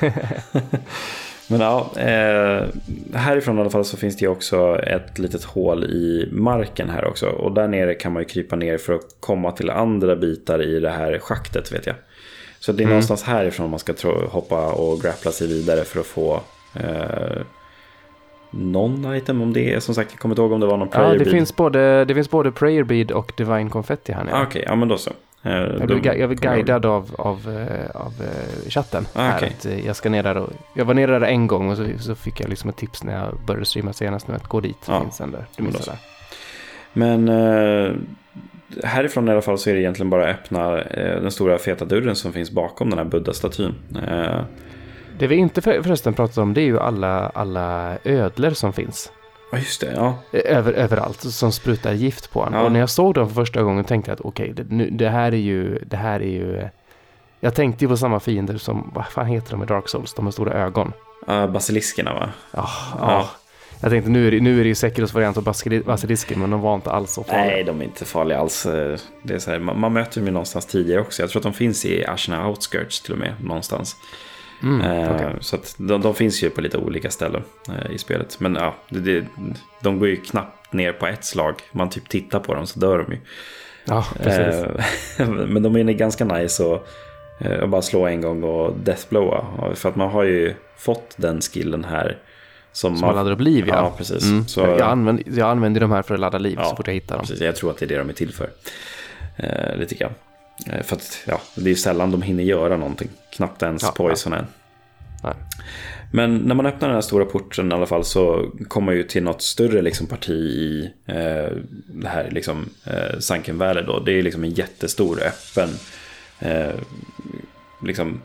[SPEAKER 2] Men ja, eh, härifrån i alla fall så finns det också ett litet hål i marken här också. Och där nere kan man ju krypa ner för att komma till andra bitar i det här schaktet vet jag. Så det är mm. någonstans härifrån man ska hoppa och grappla sig vidare för att få eh, någon item om det är. Som sagt, jag kommer inte ihåg om det var någon prayer
[SPEAKER 1] ja, det Finns både, det finns både prayer bead och divine confetti här nere.
[SPEAKER 2] Ah, Okej, okay, ja men då så.
[SPEAKER 1] Eh, jag blev, jag blev guidad av, av, eh, av eh, chatten. Ah, här, att jag ska ner där och, jag var nere där en gång och så, så fick jag liksom ett tips när jag började streama senast nu att gå dit. Ja, finns där. Du missade där.
[SPEAKER 2] Men eh, härifrån i alla fall så är det egentligen bara att öppna eh, den stora feta dörren som finns bakom den här buddha-statyn. Eh,
[SPEAKER 1] det vi inte förresten pratat om det är ju alla, alla ödlor som finns.
[SPEAKER 2] Ja, just det. Ja.
[SPEAKER 1] Över, överallt som sprutar gift på en. Ja. Och när jag såg dem för första gången tänkte jag att okej, okay, det, det, här är ju, det här är ju... Jag tänkte ju på samma fiender som, vad fan heter de i Dark Souls, de med stora ögon?
[SPEAKER 2] Uh, basiliskerna va?
[SPEAKER 1] Ja, ja. Jag tänkte nu är det, nu är det ju säkerhetsvariant av basilisken, men de var inte alls så
[SPEAKER 2] farliga. Nej, de är inte farliga alls. Det är så här, man, man möter dem någonstans tidigare också. Jag tror att de finns i Ashna Outskirts till och med, någonstans.
[SPEAKER 1] Mm, eh, okay.
[SPEAKER 2] Så att de, de, finns ju på lite olika ställen eh, i spelet. Men ja, det, det, de går ju knappt ner på ett slag. Man typ tittar på dem så dör de ju.
[SPEAKER 1] Ja, precis.
[SPEAKER 2] Eh, men de är ganska nice att, att bara slå en gång och deathblowa. För att man har ju fått den skillen här.
[SPEAKER 1] Som, som man laddar upp liv ja.
[SPEAKER 2] Ja, precis. Mm.
[SPEAKER 1] Så, jag, använder, jag använder de här för att ladda liv ja, så fort jag hittar dem.
[SPEAKER 2] Precis. Jag tror att det är det de är till för. Eh, lite grann. Eh, för att ja, det är sällan de hinner göra någonting. Knappt ens
[SPEAKER 1] Ja,
[SPEAKER 2] Poison än.
[SPEAKER 1] Nej.
[SPEAKER 2] Men när man öppnar den här stora porten i alla fall så kommer man ju till något större liksom, parti i eh, det här liksom, eh, Sunken Valley. Då. Det är liksom en jättestor öppen eh, liksom,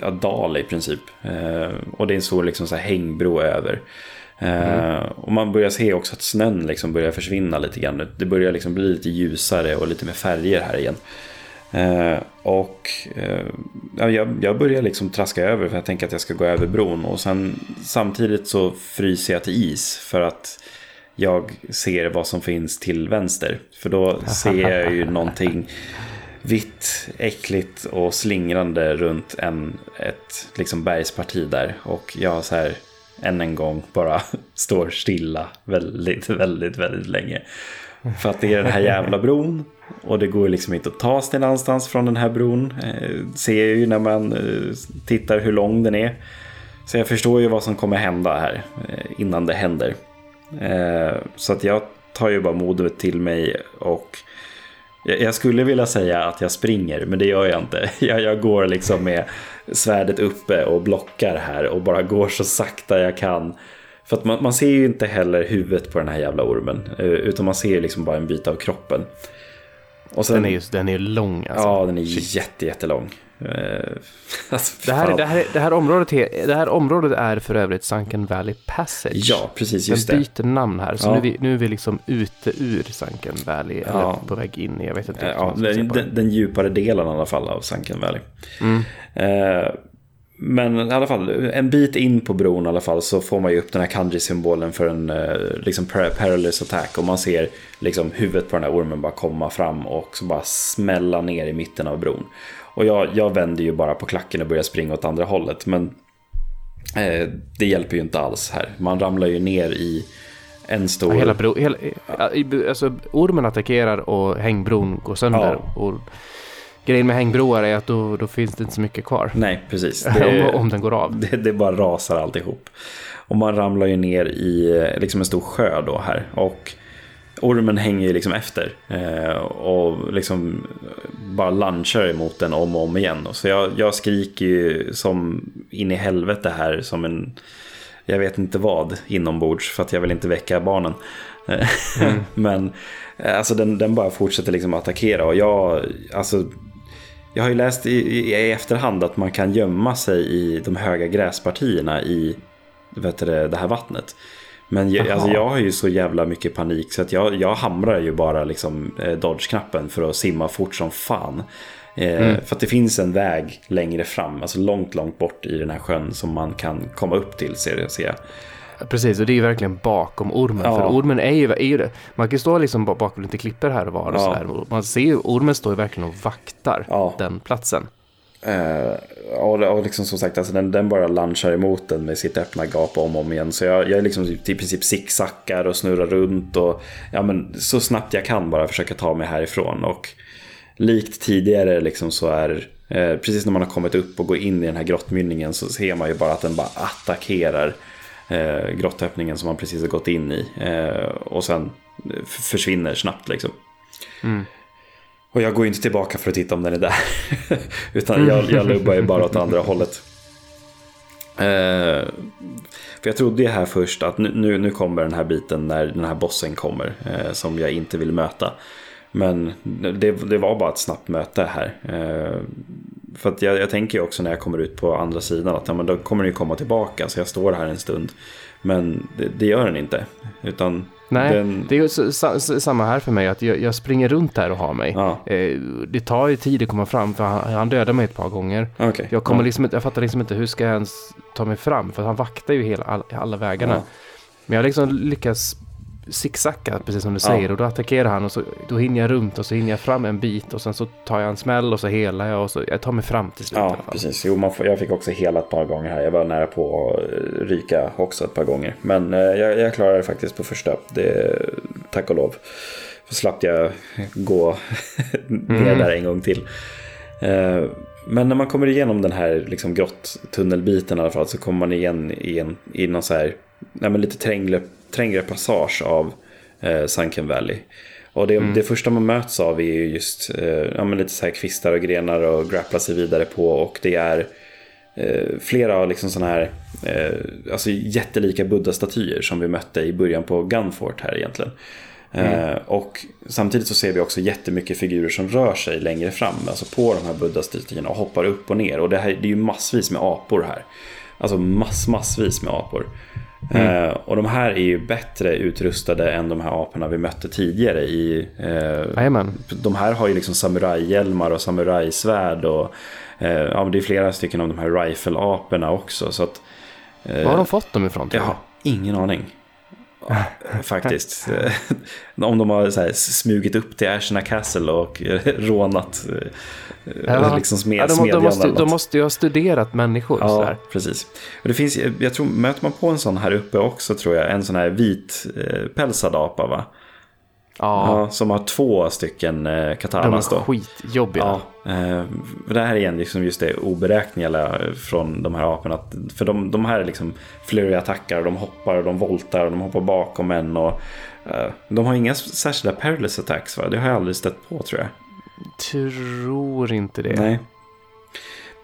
[SPEAKER 2] ja, dal i princip. Eh, och det är en stor liksom, så här, hängbro över. Eh, och man börjar se också att snön liksom börjar försvinna lite grann. Det börjar liksom bli lite ljusare och lite mer färger här igen. Eh, och eh, ja, jag, jag börjar liksom traska över för jag tänker att jag ska gå över bron. Och sen samtidigt så fryser jag till is för att jag ser vad som finns till vänster. För då ser jag ju någonting vitt, äckligt och slingrande runt en, ett liksom bergsparti där. Och jag så här än en gång bara står stilla väldigt, väldigt, väldigt länge. För att det är den här jävla bron. Och det går liksom inte att ta sig någonstans från den här bron. Eh, ser ju när man eh, tittar hur lång den är. Så jag förstår ju vad som kommer hända här eh, innan det händer. Eh, så att jag tar ju bara modet till mig och jag, jag skulle vilja säga att jag springer, men det gör jag inte. Jag, jag går liksom med svärdet uppe och blockar här och bara går så sakta jag kan. För att man, man ser ju inte heller huvudet på den här jävla ormen, eh, utan man ser ju liksom bara en bit av kroppen. Och sen,
[SPEAKER 1] Den är ju den är lång alltså.
[SPEAKER 2] Ja, den är jätte, jättelång. Alltså,
[SPEAKER 1] Det här,
[SPEAKER 2] fan.
[SPEAKER 1] det, här, det, här området, he- det här området är för övrigt Sunken Valley Passage.
[SPEAKER 2] Ja, precis, just
[SPEAKER 1] Den
[SPEAKER 2] det.
[SPEAKER 1] byter namn här, så
[SPEAKER 2] Ja.
[SPEAKER 1] nu, är vi, nu är vi liksom ute ur Sunken Valley, eller
[SPEAKER 2] Ja.
[SPEAKER 1] på väg in i, jag vet inte.
[SPEAKER 2] Ja, den,
[SPEAKER 1] det.
[SPEAKER 2] den, den djupare delen i alla fall av Sunken Valley.
[SPEAKER 1] Mm.
[SPEAKER 2] Eh, men i alla fall, en bit in på bron i alla fall så får man ju upp den här kanji-symbolen för en eh, liksom perilous attack. Och man ser liksom huvudet på den här ormen bara komma fram och så bara smälla ner i mitten av bron. Och jag, jag vänder ju bara på klacken och börjar springa åt andra hållet. Men eh, det hjälper ju inte alls här. Man ramlar ju ner i en stor...
[SPEAKER 1] Ja, hela bro, hela, ja, i- alltså, ormen attackerar och hängbron går sönder. Och grejen med hängbroar är att då, då finns det inte så mycket kvar.
[SPEAKER 2] Nej, precis.
[SPEAKER 1] om, om den går av.
[SPEAKER 2] Det, det bara rasar alltihop. Och man ramlar ju ner i eh, liksom en stor sjö då här. Och ormen hänger ju liksom efter. Eh, och liksom bara lunchar emot den om och om igen. Så jag, jag skriker ju som in i helvete här som en... Jag vet inte vad inombords för att jag vill inte väcka barnen. Eh, Men eh, alltså den, den bara fortsätter liksom attackera och jag, alltså jag har ju läst i, i, i efterhand att man kan gömma sig i de höga gräspartierna i vet du, det, här vattnet. Men jag, alltså jag har ju så jävla mycket panik så att jag, jag hamrar ju bara liksom eh, dodge-knappen för att simma fort som fan. Eh, För att det finns en väg längre fram, alltså långt, långt bort i den här sjön som man kan komma upp till ser, ser jag.
[SPEAKER 1] Precis, och det är ju verkligen bakom ormen.
[SPEAKER 2] Ja.
[SPEAKER 1] För ormen är ju, är ju det. Man kan ju stå liksom ba- bakom lite klippor här och var och
[SPEAKER 2] Ja.
[SPEAKER 1] Och Man ser ju, ormen står ju verkligen och vaktar
[SPEAKER 2] Ja.
[SPEAKER 1] den platsen.
[SPEAKER 2] Eh, och, och liksom som sagt, alltså den, den bara lunchar emot den med sitt öppna gap om och om igen. Så jag, jag är liksom i princip zigzaggar och snurrar runt och ja, men så snabbt jag kan bara försöka ta mig härifrån. Och likt tidigare liksom så är, eh, precis när man har kommit upp och går in i den här grottmynningen så ser man ju bara att den bara attackerar eh, grottöppningen som man precis har gått in i. Eh, och sen försvinner snabbt liksom. Och jag går inte tillbaka för att titta om den är där. Utan jag, jag lubbar ju bara åt andra hållet. Eh, för jag trodde ju här först att nu, nu, nu kommer den här biten när den här bossen kommer. Eh, som jag inte vill möta. Men det, det var bara ett snabbt möte här. Eh, för att jag, jag tänker ju också när jag kommer ut på andra sidan att ja, men då kommer den ju komma tillbaka. Så jag står här en stund. Men det, det gör den inte. Utan
[SPEAKER 1] Nej,
[SPEAKER 2] den...
[SPEAKER 1] det är ju så, sa, samma här för mig. Att jag, jag springer runt där och har mig.
[SPEAKER 2] Ja,
[SPEAKER 1] Eh, det tar ju tid att komma fram för han, han dödar mig ett par gånger.
[SPEAKER 2] okej.
[SPEAKER 1] Jag, kommer
[SPEAKER 2] ja.
[SPEAKER 1] liksom jag fattar liksom inte hur ska jag ens ta mig fram. För han vaktar ju hela, all, alla vägarna. Men jag liksom lyckas zigzacka, precis som du
[SPEAKER 2] Ja.
[SPEAKER 1] säger. Och då attackerar han och så, då hinner jag runt och så hinner jag fram en bit. Och sen så tar jag en smäll och så helar jag och så jag tar mig fram till slut.
[SPEAKER 2] Ja, precis. Jo, man får, jag fick också hela ett par gånger här. Jag var nära på att eh, ryka också ett par gånger. Men eh, jag, jag klarade det faktiskt på första. Det, tack och lov. Så slapp jag gå ner där en gång till. Eh, men när man kommer igenom den här liksom, grotttunnelbiten i alla fall så kommer man igen i, en, i någon så här, nej, lite trängre, trängre passage av eh, Sunken Valley. Och det, det första man möts av är ju just eh, ja, lite så här kvistar och grenar och grappla sig vidare på. Och det är eh, flera liksom sådana här eh, alltså jättelika buddha-statyer som vi mötte i början på Gunfort här egentligen. Mm. och samtidigt så ser vi också jättemycket figurer som rör sig längre fram, alltså på de här buddha-statyerna och hoppar upp och ner. Och det, här, det är ju massvis med apor här. Alltså mass, massvis med apor. Mm. Uh, och de här är ju bättre utrustade än de här aporna vi mötte tidigare i...
[SPEAKER 1] Uh,
[SPEAKER 2] de här har ju liksom samurajhjälmar och samurajsvärd och... Uh, ja, det är flera stycken av de här rifle-aporna också. Så att,
[SPEAKER 1] Var har de fått dem ifrån?
[SPEAKER 2] Jag har ingen aning. Faktiskt. Om de har så här, smugit upp till Ashna Castle och rånat
[SPEAKER 1] ja. liksom smed, ja, de, de, måste, de måste ju ha studerat människor.
[SPEAKER 2] Ja, sådär. precis. Och det finns, jag tror, möter man på en sån här uppe också tror jag, en sån här vit eh, pälsad apa va? Ja. ja. Som har två stycken eh, katanas
[SPEAKER 1] då. De är skitjobbiga.
[SPEAKER 2] Ja, eh, det här är igen liksom just det oberäkneliga från de här aporna. För de, de här är liksom flurry-attackar och de hoppar de voltar de hoppar bakom en. Och, eh, de har inga särskilda perilous attacks va? Det har jag aldrig stött på tror jag.
[SPEAKER 1] Tror inte det.
[SPEAKER 2] Nej.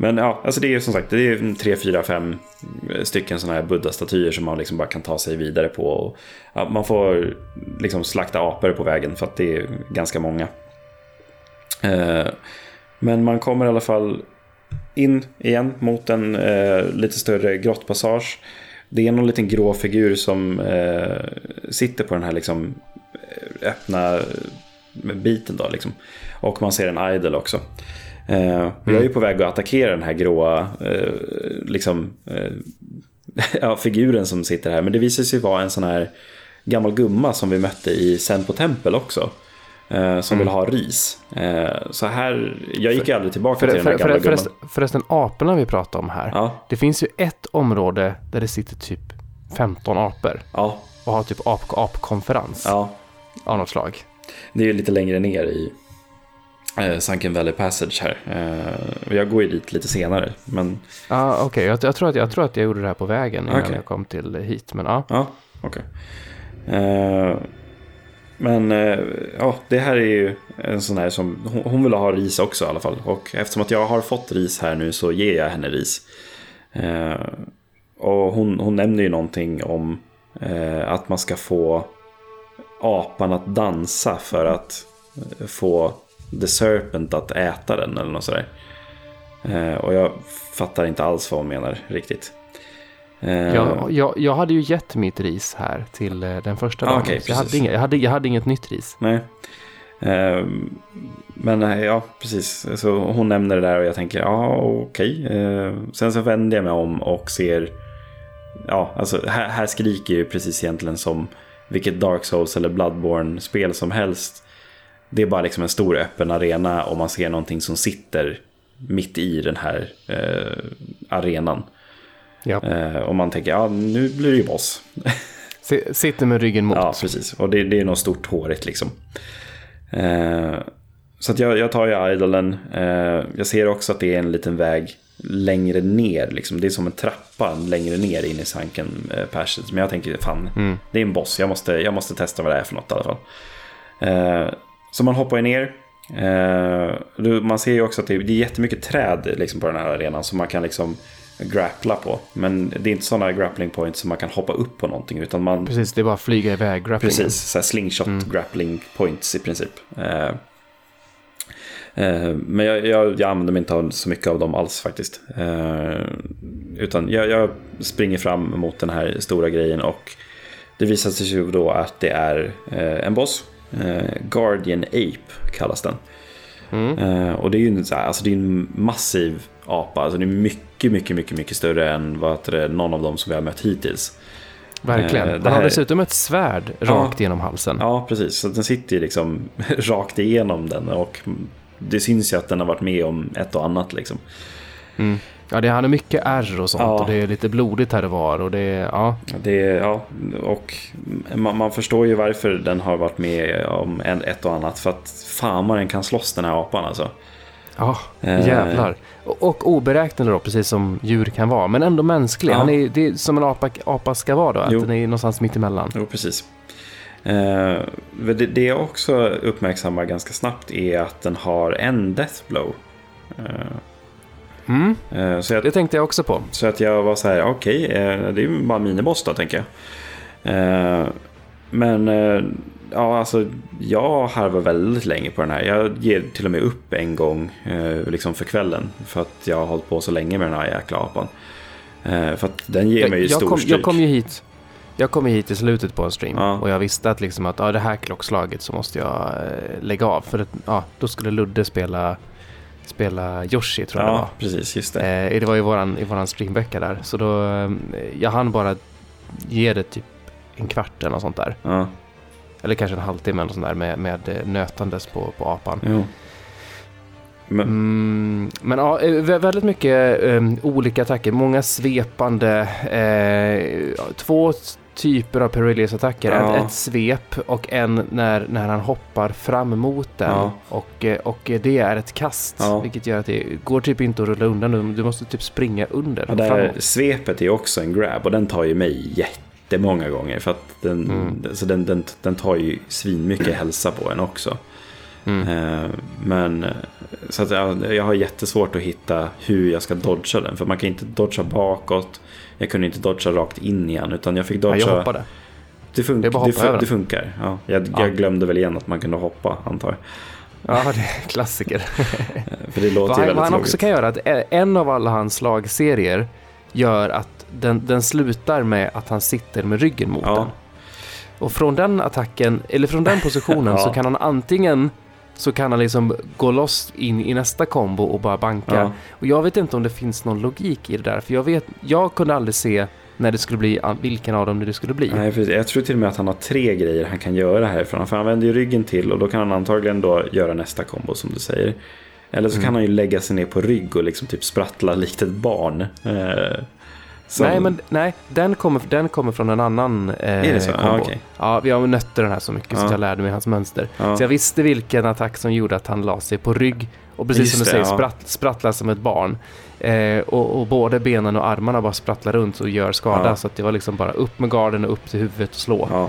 [SPEAKER 2] Men ja, alltså det är som sagt det är tre, fyra, fem eh, stycken sådana här buddha-statyer som man liksom bara kan ta sig vidare på. Och, ja, man får liksom slakta apor på vägen för att det är ganska många. Eh, men man kommer i alla fall in igen mot en eh, lite större grottpassage. Det är någon liten grå figur som eh, sitter på den här liksom eh, öppna biten. Då, liksom. Och man ser en idol också. Eh, mm. Jag är ju på väg att attackera den här gråa eh, liksom, eh, ja, figuren som sitter här. Men det visar sig vara en sån här gammal gumma som vi mötte i Senpo Tempel också. Eh, som mm. vill ha ris. Eh, så här, jag gick för, aldrig tillbaka
[SPEAKER 1] för,
[SPEAKER 2] till den här
[SPEAKER 1] för,
[SPEAKER 2] gamla
[SPEAKER 1] för, förresten, förresten, aporna vi pratar om här.
[SPEAKER 2] Ja.
[SPEAKER 1] Det finns ju ett område där det sitter typ 15 apor.
[SPEAKER 2] Ja.
[SPEAKER 1] Och har typ ap, apkonferens.
[SPEAKER 2] Ja.
[SPEAKER 1] Av något slag.
[SPEAKER 2] Det är lite längre ner i eh, Sunken Valley Passage här. Eh, jag går ju dit lite senare. Men...
[SPEAKER 1] ah, Okej, okay. jag, jag, tror att, jag tror att jag gjorde det här på vägen innan okay. jag kom till hit. Men, ah.
[SPEAKER 2] ja, okej. Okay. Eh, men eh, ja, det här är ju en sån här som hon, hon vill ha ris också i alla fall. Och eftersom att jag har fått ris här nu så ger jag henne ris. Eh, och hon, hon nämner ju någonting om eh, att man ska få apan att dansa för att få The Serpent att äta den eller något sådär. Eh, och jag fattar inte alls vad hon menar riktigt.
[SPEAKER 1] Eh, jag, jag, jag hade ju gett mitt ris här till eh, den första ah, dagen. Okay, jag, hade inget, jag, hade, jag hade inget nytt ris.
[SPEAKER 2] Nej. Men ja, precis. Så hon nämner det där och jag tänker, ja okej. Okay. Sen så vänder jag mig om och ser, ja, alltså här, här skriker ju precis egentligen som vilket Dark Souls eller Bloodborne-spel som helst. Det är bara liksom en stor öppen arena och man ser någonting som sitter mitt i den här eh, arenan.
[SPEAKER 1] Ja.
[SPEAKER 2] Eh, och man tänker, ja nu blir det ju boss.
[SPEAKER 1] Sitter med ryggen mot.
[SPEAKER 2] Ja, precis. Och det, det är något stort hårigt liksom. Eh, så jag, jag tar ju idolen. Eh, jag ser också att det är en liten väg längre ner. Liksom. Det är som en trappa längre ner in i sanken eh, Passage. Men jag tänker, fan,
[SPEAKER 1] mm.
[SPEAKER 2] det är en boss. Jag måste, jag måste testa vad det är för något i alla fall. Eh, så man hoppar ju ner. Eh, man ser ju också att det är, jättemycket träd liksom, på den här arenan som man kan liksom grappla på. Men det är inte sådana grappling points som man kan hoppa upp på någonting. Utan man...
[SPEAKER 1] Precis, det är bara att flyga iväg grappling.
[SPEAKER 2] Precis, så slingshot mm. grappling points i princip. Eh, men jag, jag, jag använder mig inte av så mycket av dem alls faktiskt. Eh, utan jag, jag, springer fram mot den här stora grejen och det visar sig ju då att det är eh, en boss. Guardian Ape kallas den.
[SPEAKER 1] Mm.
[SPEAKER 2] Och det är ju en, alltså det är en massiv apa. Alltså det är mycket, mycket, mycket, mycket större än vad det, någon av dem som vi har mött hittills.
[SPEAKER 1] Verkligen. Han har dessutom ett svärd rakt ja, genom halsen.
[SPEAKER 2] Ja, precis. Så den sitter ju liksom rakt igenom den. Och det syns ju att den har varit med om ett och annat liksom.
[SPEAKER 1] Mm. Ja, det, han har mycket ärr och sånt ja. och det är lite blodigt här och var. Och det, ja.
[SPEAKER 2] Det, ja, och man, man, förstår ju varför den har varit med om en, ett och annat. För att fan vad den kan slåss den här apan alltså.
[SPEAKER 1] Ja, eh. jävlar. Och, och oberäknelig då, precis som djur kan vara. Men ändå mänsklig. Ja. Han är, det är som en apa, apa ska vara då, att jo. den är någonstans mitt emellan.
[SPEAKER 2] Jo, precis. Eh, det, jag också uppmärksammar ganska snabbt är att den har en death blow. Eh,
[SPEAKER 1] Mm,
[SPEAKER 2] eh, så, jag,
[SPEAKER 1] det tänkte jag också på.
[SPEAKER 2] så att jag var så här, okej, eh, det är ju bara miniboss då tänker jag. Men ja, alltså jag harvar väldigt länge på den här. Jag ger till och med upp en gång liksom för kvällen. För att jag har hållit på så länge med den här jäkla apan. För att den ger mig ju
[SPEAKER 1] jag,
[SPEAKER 2] stor
[SPEAKER 1] kom,
[SPEAKER 2] stryk.
[SPEAKER 1] jag kom ju hit. Jag kom hit i slutet på en stream
[SPEAKER 2] Ja.
[SPEAKER 1] och jag visste att liksom att ja, det här klockslaget så måste jag eh, lägga av. För att, ja, då skulle Ludde spela, spela Yoshi tror jag det var.
[SPEAKER 2] Ja, precis, just det.
[SPEAKER 1] Eh, det var i våran, i våran streamvecka där. Så då, eh, jag hann bara ge det typ en kvart eller något sånt där.
[SPEAKER 2] Ja,
[SPEAKER 1] Eller kanske en halvtimme eller sånt där med, med eh, nötandes på, på apan.
[SPEAKER 2] jo. Men,
[SPEAKER 1] Mm, men ja, eh, vä- väldigt mycket eh, olika attacker. Många svepande. Eh, två typer av Perilius-attacker.
[SPEAKER 2] Ja.
[SPEAKER 1] Ett, ett svep och en när, när han hoppar fram mot den.
[SPEAKER 2] Ja.
[SPEAKER 1] Och, eh, och det är ett kast.
[SPEAKER 2] Ja.
[SPEAKER 1] Vilket gör att det går typ inte att rulla undan. Du, måste typ springa under.
[SPEAKER 2] ja, där, svepet är också en grab och den tar ju mig jättemånga gånger. För att den,
[SPEAKER 1] Mm.
[SPEAKER 2] så den, den, den tar ju svinmycket hälsa på en också.
[SPEAKER 1] Mm.
[SPEAKER 2] Eh, Men eh, så att jag, jag har jättesvårt att hitta hur jag ska dodga den. För man kan inte dodga bakåt. Jag kunde inte dodga rakt in igen. Utan jag fick
[SPEAKER 1] Ja,
[SPEAKER 2] dodga.
[SPEAKER 1] jag hoppade.
[SPEAKER 2] Det, fun-
[SPEAKER 1] Det
[SPEAKER 2] det, fun- det funkar. Ja, jag,
[SPEAKER 1] Ja.
[SPEAKER 2] jag glömde väl igen att man kunde hoppa antar jag.
[SPEAKER 1] Ja, det är klassiker.
[SPEAKER 2] För det låter
[SPEAKER 1] Vad han,
[SPEAKER 2] väldigt
[SPEAKER 1] vad han också kan göra är att eh, en av alla hans slagserier gör att den, den slutar med att han sitter med ryggen mot
[SPEAKER 2] Ja.
[SPEAKER 1] den. Och från den attacken, eller från den positionen
[SPEAKER 2] Ja.
[SPEAKER 1] så kan han antingen så kan han liksom gå loss in i nästa kombo och bara banka.
[SPEAKER 2] Ja.
[SPEAKER 1] Och jag vet inte om det finns någon logik i det där. För jag, vet, jag kunde aldrig se när det skulle bli, vilken av dem det skulle bli.
[SPEAKER 2] Nej, precis. Jag tror till och med att han har tre grejer han kan göra härifrån. För han vänder ju ryggen till och då kan han antagligen då göra nästa kombo som du säger. Eller så
[SPEAKER 1] Mm.
[SPEAKER 2] kan han ju lägga sig ner på rygg och liksom typ sprattla likt ett barn. Eh, som-
[SPEAKER 1] Nej, men nej, den kommer, den kommer från en annan eh,
[SPEAKER 2] Är det så?
[SPEAKER 1] kombo.
[SPEAKER 2] Ja, okej.
[SPEAKER 1] Ja, vi har nötte den här så mycket så
[SPEAKER 2] Ja.
[SPEAKER 1] att jag lärde mig hans mönster.
[SPEAKER 2] Ja.
[SPEAKER 1] Så jag visste vilken attack som gjorde att han la sig på rygg. Och precis
[SPEAKER 2] Just
[SPEAKER 1] som du
[SPEAKER 2] det,
[SPEAKER 1] säger,
[SPEAKER 2] ja.
[SPEAKER 1] spratt, sprattlar som ett barn. Eh, och, och både benen och armarna bara sprattlar runt och gör skada.
[SPEAKER 2] Ja.
[SPEAKER 1] Så att det var liksom bara upp med garden och upp till huvudet och slå.
[SPEAKER 2] Ja,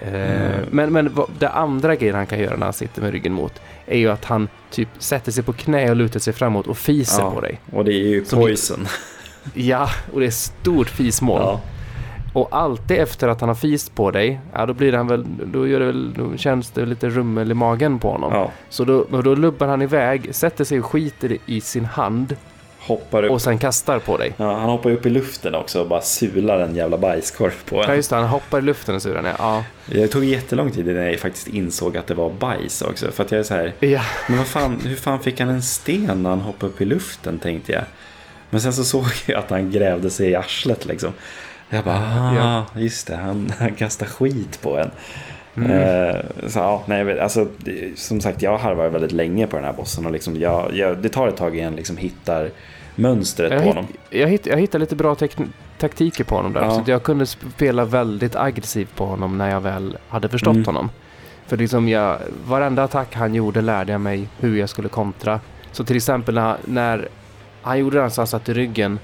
[SPEAKER 1] Eh,
[SPEAKER 2] Mm.
[SPEAKER 1] Men, men det andra grejen han kan göra när han sitter med ryggen mot är ju att han typ sätter sig på knä och lutar sig framåt och fiser
[SPEAKER 2] Ja.
[SPEAKER 1] på dig.
[SPEAKER 2] och det är ju poison.
[SPEAKER 1] Ja, och det är stort fismål.
[SPEAKER 2] Ja.
[SPEAKER 1] Och alltid efter att han har fist på dig, ja då blir han väl, då, gör det väl, då känns det lite rummel i magen på honom.
[SPEAKER 2] Ja.
[SPEAKER 1] Så då, då lubbar han iväg, sätter sig och skiter i sin hand
[SPEAKER 2] Hoppar upp.
[SPEAKER 1] och sen kastar på dig.
[SPEAKER 2] Ja, han hoppar upp i luften också och bara sular en jävla bajskorv på
[SPEAKER 1] Ja
[SPEAKER 2] en.
[SPEAKER 1] just det, han hoppar i luften och surar ner. Ja.
[SPEAKER 2] Det tog jättelång tid innan jag faktiskt insåg att det var bajs också. För att jag är så här,
[SPEAKER 1] ja.
[SPEAKER 2] men vad fan, hur fan fick han en sten när han hoppade upp i luften tänkte jag. Men sen så såg jag att han grävde sig i arslet liksom. Jag bara, ah,
[SPEAKER 1] Ja.
[SPEAKER 2] just det, han, han kastar skit på en.
[SPEAKER 1] Mm.
[SPEAKER 2] Eh, så ja, nej, alltså, som sagt, jag harvar väldigt länge på den här bossen och liksom, jag, jag, det tar ett tag innan jag liksom hittar mönstret
[SPEAKER 1] Jag,
[SPEAKER 2] på
[SPEAKER 1] hitt,
[SPEAKER 2] honom.
[SPEAKER 1] jag, hitt, jag hittade lite bra tek, taktiker på honom där.
[SPEAKER 2] Ja.
[SPEAKER 1] Så jag kunde spela väldigt aggressivt på honom när jag väl hade förstått
[SPEAKER 2] Mm.
[SPEAKER 1] honom. För liksom jag, varenda attack han gjorde lärde jag mig hur jag skulle kontra. Så till exempel när, när han gjorde den så han satt i ryggen.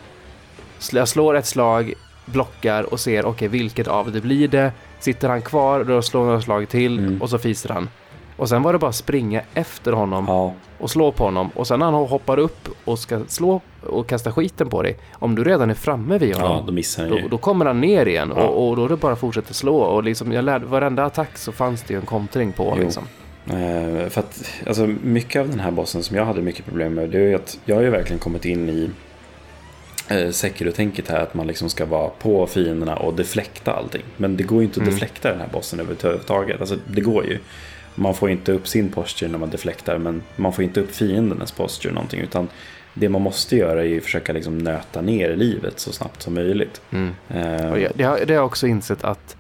[SPEAKER 1] Jag slår ett slag, blockar och ser okej vilket av det blir det. Sitter han kvar, då slår jag några slag till
[SPEAKER 2] Mm.
[SPEAKER 1] och så fiser han. Och sen var det bara springa efter honom
[SPEAKER 2] Ja,
[SPEAKER 1] och slå på honom. Och sen när han hoppar upp och ska slå och kasta skiten på dig. Om du redan är framme vid
[SPEAKER 2] ja,
[SPEAKER 1] honom.
[SPEAKER 2] då missar han
[SPEAKER 1] Då, då kommer han ner igen
[SPEAKER 2] Ja.
[SPEAKER 1] och, och då är det bara att fortsätta slå. Och liksom, jag lärde, varenda attack så fanns det ju en kontring på.
[SPEAKER 2] Jo.
[SPEAKER 1] Liksom.
[SPEAKER 2] Eh, för att alltså, mycket av den här bossen som jag hade mycket problem med, det är ju att jag har ju verkligen kommit in i eh, Sekiro-tänket här att man liksom ska vara på fienderna och deflekta allting. Men det går ju inte att
[SPEAKER 1] Mm.
[SPEAKER 2] deflekta den här bossen överhuvudtaget. Alltså det går ju. Man får inte upp sin posture när man deflektar men man får inte upp fiendernas posture någonting utan det man måste göra är ju försöka liksom nöta ner livet så snabbt som möjligt.
[SPEAKER 1] Mm.
[SPEAKER 2] Eh,
[SPEAKER 1] det, har, det har jag också insett att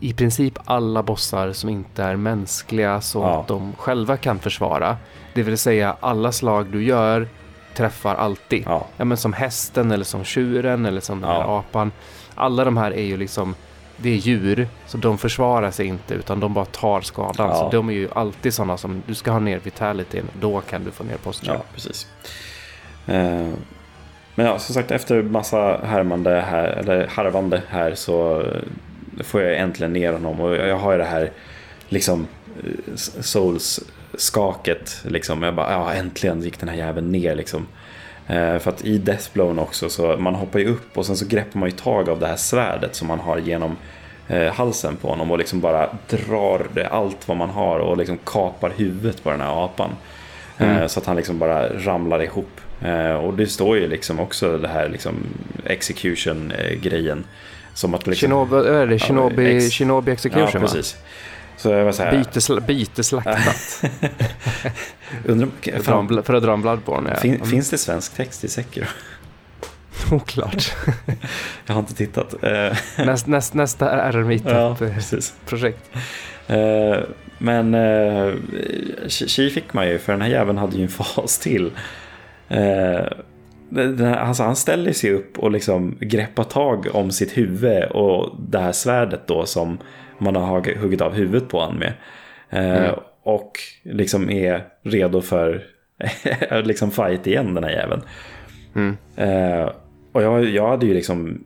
[SPEAKER 1] i princip alla bossar som inte är mänskliga så
[SPEAKER 2] Ja.
[SPEAKER 1] att de själva kan försvara. Det vill säga alla slag du gör träffar alltid.
[SPEAKER 2] ja,
[SPEAKER 1] Ja, men som hästen eller som tjuren eller som
[SPEAKER 2] Ja.
[SPEAKER 1] apan. Alla de här är ju liksom, det är djur, så de försvarar sig inte utan de bara tar skadan.
[SPEAKER 2] Ja.
[SPEAKER 1] Så de är ju alltid sådana som, du ska ha ner vitalityn, då kan du få ner posture.
[SPEAKER 2] Ja, precis. Eh, men ja, som sagt efter massa härmande här, eller harvande här så får jag äntligen ner honom och jag har ju det här liksom eh, Souls-skaket. Liksom. Jag bara, ja äntligen gick den här jäveln ner liksom. Eh, för att i Deathblown också så man hoppar ju upp och sen så greppar man ju tag av det här svärdet som man har genom eh, halsen på honom och liksom bara drar det allt vad man har och liksom kapar huvudet på den här apan. Eh, mm. Så att han liksom bara ramlar ihop. Eh, och det står ju liksom också det här liksom execution-grejen. Som att liksom,
[SPEAKER 1] Shinobi, är det Shinobi, ex, Shinobi execution
[SPEAKER 2] ja, precis. Så jag var så här,
[SPEAKER 1] Bite, bite slaktat.
[SPEAKER 2] Undrar,
[SPEAKER 1] fan, för att dra en Bloodborne. Ja.
[SPEAKER 2] Fin, mm. Finns det svensk text i Sekiro?
[SPEAKER 1] Oklart.
[SPEAKER 2] jag har inte tittat.
[SPEAKER 1] näst, näst, nästa är Meetup-projekt.
[SPEAKER 2] Ja, uh, men uh, Chi fick man ju, för den här jäveln hade ju en fas till. Här, alltså han ställer sig upp och liksom greppar tag om sitt huvud och det här svärdet då som man har huggit av huvudet på honom med. Mm. Och liksom är redo för liksom fight igen den här jäveln. Mm. Och jag, jag hade ju liksom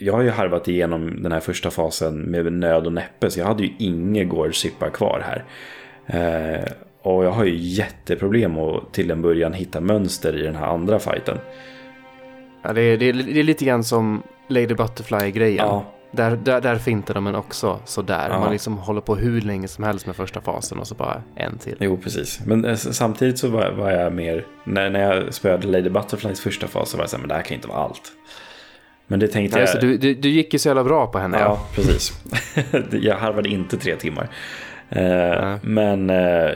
[SPEAKER 2] jag har ju harvat igenom den här första fasen med nöd och näppe så jag hade ju inget gårdsippa kvar här. Eh, och jag har ju jätteproblem att till en början hitta mönster i den här andra fighten.
[SPEAKER 1] Ja, det, är, det, är, det är lite grann som Lady Butterfly-grejen. Ja. Där, där, där fintar de en också sådär. Ja. Man liksom håller på hur länge som helst med första fasen och så bara en till.
[SPEAKER 2] Jo, precis. Men eh, samtidigt så var, var jag mer, när, när jag spelade Lady Butterflies första fas så var jag så här, men det här kan inte vara allt. Men det tänkte
[SPEAKER 1] Nej, jag... Du, du, du, gick ju så jävla bra på henne.
[SPEAKER 2] Ja, ja. precis. jag harvade inte tre timmar. Uh, men uh,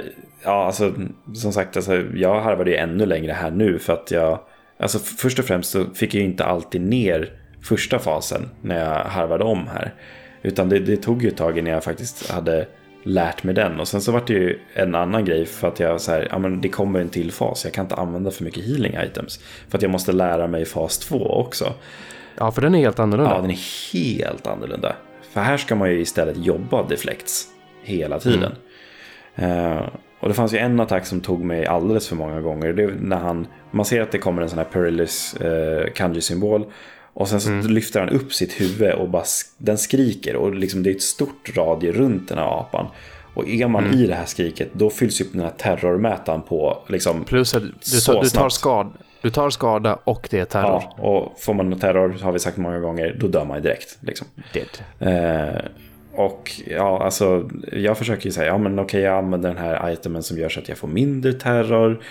[SPEAKER 2] ja, alltså som sagt, alltså, jag harvade ju ännu längre här nu för att jag, alltså först och främst så fick jag ju inte alltid ner första fasen när jag harvade om här. Utan det, det tog ju ett tag innan jag faktiskt hade lärt mig den. Och sen så var det ju en annan grej för att jag så här, ja men det kommer en till fas. Jag kan inte använda för mycket healing items. För att jag måste lära mig fas 2 också.
[SPEAKER 1] Ja, för den är helt annorlunda.
[SPEAKER 2] Ja, den är helt annorlunda. För här ska man ju istället jobba deflects hela tiden. Mm. Uh, och det fanns ju en attack som tog mig alldeles för många gånger. Det är när han, man ser att det kommer en sån här perilous uh, kanji-symbol. Och sen så mm. lyfter han upp sitt huvud och bara, den skriker. Och liksom det är ett stort radie runt den här apan. Och är man mm. i det här skriket då fylls ju den här terrormätaren på liksom
[SPEAKER 1] Plus att du, tar, du tar, skad, du tar skada och det är terror.
[SPEAKER 2] Ja, och får man terror, har vi sagt många gånger, då dör man ju direkt. Liksom.
[SPEAKER 1] Dead.
[SPEAKER 2] Eh, och ja, alltså jag försöker ju säga, ja men okej jag använder den här itemen som gör så att jag får mindre terror.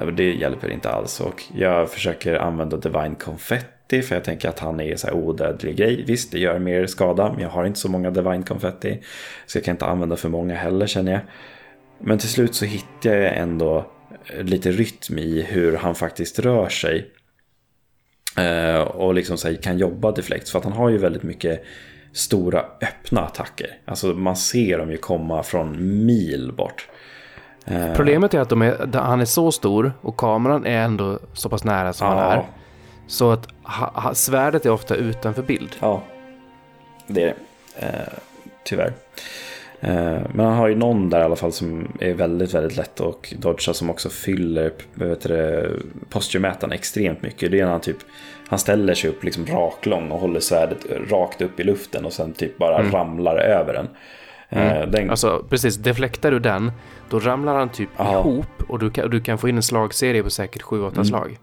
[SPEAKER 2] Äh, det hjälper inte alls. Och jag försöker använda Divine Confetti för jag tänker att han är så här odödlig grej. Visst, det gör mer skada, men jag har inte så många Divine Confetti. Så jag kan inte använda för många heller känner jag. Men till slut så hittar jag ändå äh, lite rytm i hur han faktiskt rör sig. Äh, och liksom så här, kan jobba deflekt. För att han har ju väldigt mycket stora öppna attacker. Alltså man ser dem ju komma från mil bort.
[SPEAKER 1] Eh, Problemet är att är, han är så stor och kameran är ändå så pass nära som ja. han är. Så att ha, svärdet är ofta utanför bild.
[SPEAKER 2] Ja, det är det. Eh, tyvärr. Eh, men han har ju någon där i alla fall som är väldigt, väldigt lätt att dodga som också fyller posturmätaren extremt mycket. Det är när han typ han ställer sig upp liksom raklång och håller svärdet rakt upp i luften och sen typ bara mm. ramlar över den.
[SPEAKER 1] Eh, mm. Den... Alltså precis, deflektar du den, då ramlar han typ Aha. ihop och du kan, du kan få in en slagserie på säkert 7-8 mm. slag.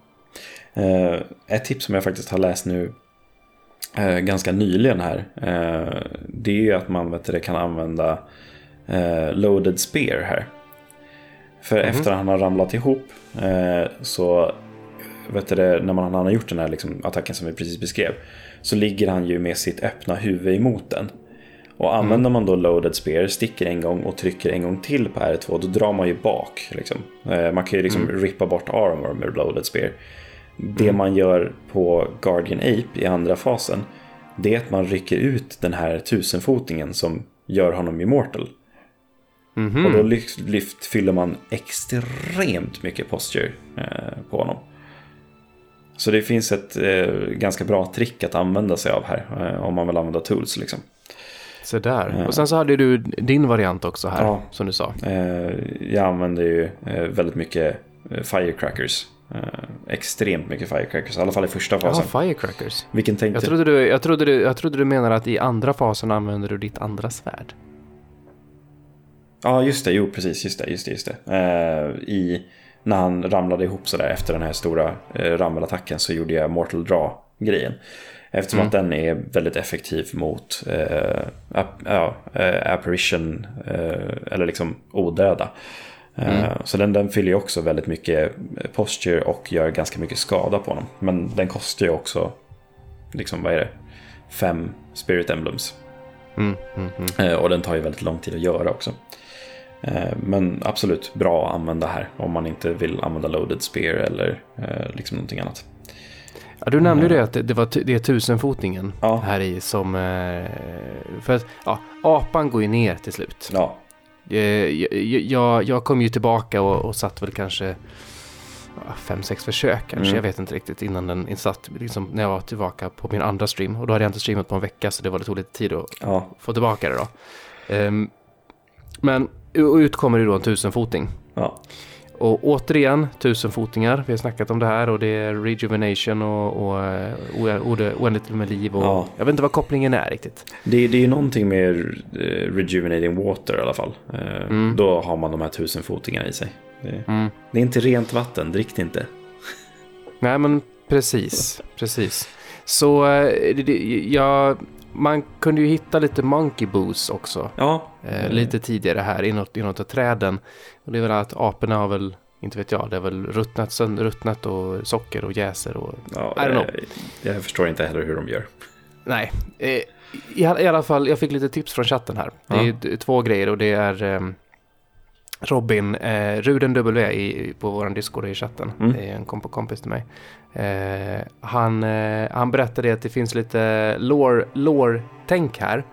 [SPEAKER 2] Uh, ett tips som jag faktiskt har läst nu uh, ganska nyligen här. Uh, det är att man vet du, kan använda loaded spear här. För mm. efter att han har ramlat ihop så vet du, när man, han har gjort den här liksom, attacken som vi precis beskrev. Så ligger han ju med sitt öppna huvud emot den. Och använder mm. man då loaded spear, sticker en gång och trycker en gång till på R2, då drar man ju bak. Liksom. Eh, man kan ju liksom mm. rippa bort armor med loaded spear. Det mm. man gör på Guardian Ape i andra fasen, det är att man rycker ut den här tusenfotingen som gör honom immortal. Mm -hmm. Och då lyft, lyft, fyller man extremt mycket posture eh, på honom. Så det finns ett eh, ganska bra trick att använda sig av här. Eh, om man vill använda tools liksom.
[SPEAKER 1] Så där. Ja. Och sen så hade du din variant också här, ja. som du sa.
[SPEAKER 2] Eh, jag använder ju väldigt mycket firecrackers. Extremt mycket firecrackers, i alla fall i första fasen.
[SPEAKER 1] firecrackers.
[SPEAKER 2] Vilken tänkte
[SPEAKER 1] Jag trodde, du, jag, trodde du, jag trodde du menade att i andra fasen använder du ditt andra svärd.
[SPEAKER 2] Ja, just det. Jo, precis. Just det. Just det, just det. I, när han ramlade ihop sådär efter den här stora eh, rammelattacken så gjorde jag Mortal Draw-grejen. Eftersom
[SPEAKER 1] Mm.
[SPEAKER 2] att den är väldigt effektiv mot eh, ap- ja, eh, apparition, eh, eller liksom odöda. Eh,
[SPEAKER 1] Mm.
[SPEAKER 2] Så den, den fyller ju också väldigt mycket posture och gör ganska mycket skada på honom. Men den kostar ju också, liksom vad är det, fem spirit emblems.
[SPEAKER 1] Mm, mm, mm.
[SPEAKER 2] Eh, Och den tar ju väldigt lång tid att göra också. Eh, Men absolut bra att använda här om man inte vill använda loaded spear eller eh, liksom någonting annat.
[SPEAKER 1] Ja, du nämnde ju det att det, var det är tusenfotningen
[SPEAKER 2] Ja.
[SPEAKER 1] här i som... Eh, för att, ja, apan går ju ner till slut.
[SPEAKER 2] Ja,
[SPEAKER 1] Eh, Jag, jag, jag kom ju tillbaka och, och satt väl kanske fem, sex försök kanske.
[SPEAKER 2] Mm.
[SPEAKER 1] Jag vet inte riktigt innan den insatt, liksom, när jag var tillbaka på min andra stream. Och då hade jag inte streamat på en vecka så det var det tog lite tid att
[SPEAKER 2] ja,
[SPEAKER 1] få tillbaka det då. Ehm, men och ut kommer det då en tusenfoting.
[SPEAKER 2] ja,
[SPEAKER 1] Och återigen, tusenfotingar. Vi har snackat om det här och det är rejuvenation och, och, eh, o- o- oändligt med liv. Och,
[SPEAKER 2] Ja.
[SPEAKER 1] Jag vet inte vad kopplingen är riktigt.
[SPEAKER 2] Det, det är ju någonting med eh, rejuvenating water i alla fall. Eh,
[SPEAKER 1] Mm.
[SPEAKER 2] Då har man de här tusenfotingarna i sig. Det,
[SPEAKER 1] Mm.
[SPEAKER 2] det är inte rent vatten, drick det inte.
[SPEAKER 1] Nej men precis, precis. Så eh, det, det, ja, man kunde ju hitta lite monkey boos också.
[SPEAKER 2] Ja,
[SPEAKER 1] Eh, lite tidigare här inåt, inåt av träden. Och det är väl att aporna har väl, inte vet jag, det är väl ruttnat, ruttnat och socker och jäser och
[SPEAKER 2] ja
[SPEAKER 1] I don't know.
[SPEAKER 2] jag, jag förstår inte heller hur de gör.
[SPEAKER 1] Nej, eh, i, i alla fall, jag fick lite tips från chatten här. Det är
[SPEAKER 2] Ja.
[SPEAKER 1] två grejer och det är ehm, Robin, eh, Ruden W i, på vår Discord i chatten.
[SPEAKER 2] Mm.
[SPEAKER 1] Det är en komp kompis till mig. Eh, han, eh, han berättade att det finns lite lore- lore-tänk här.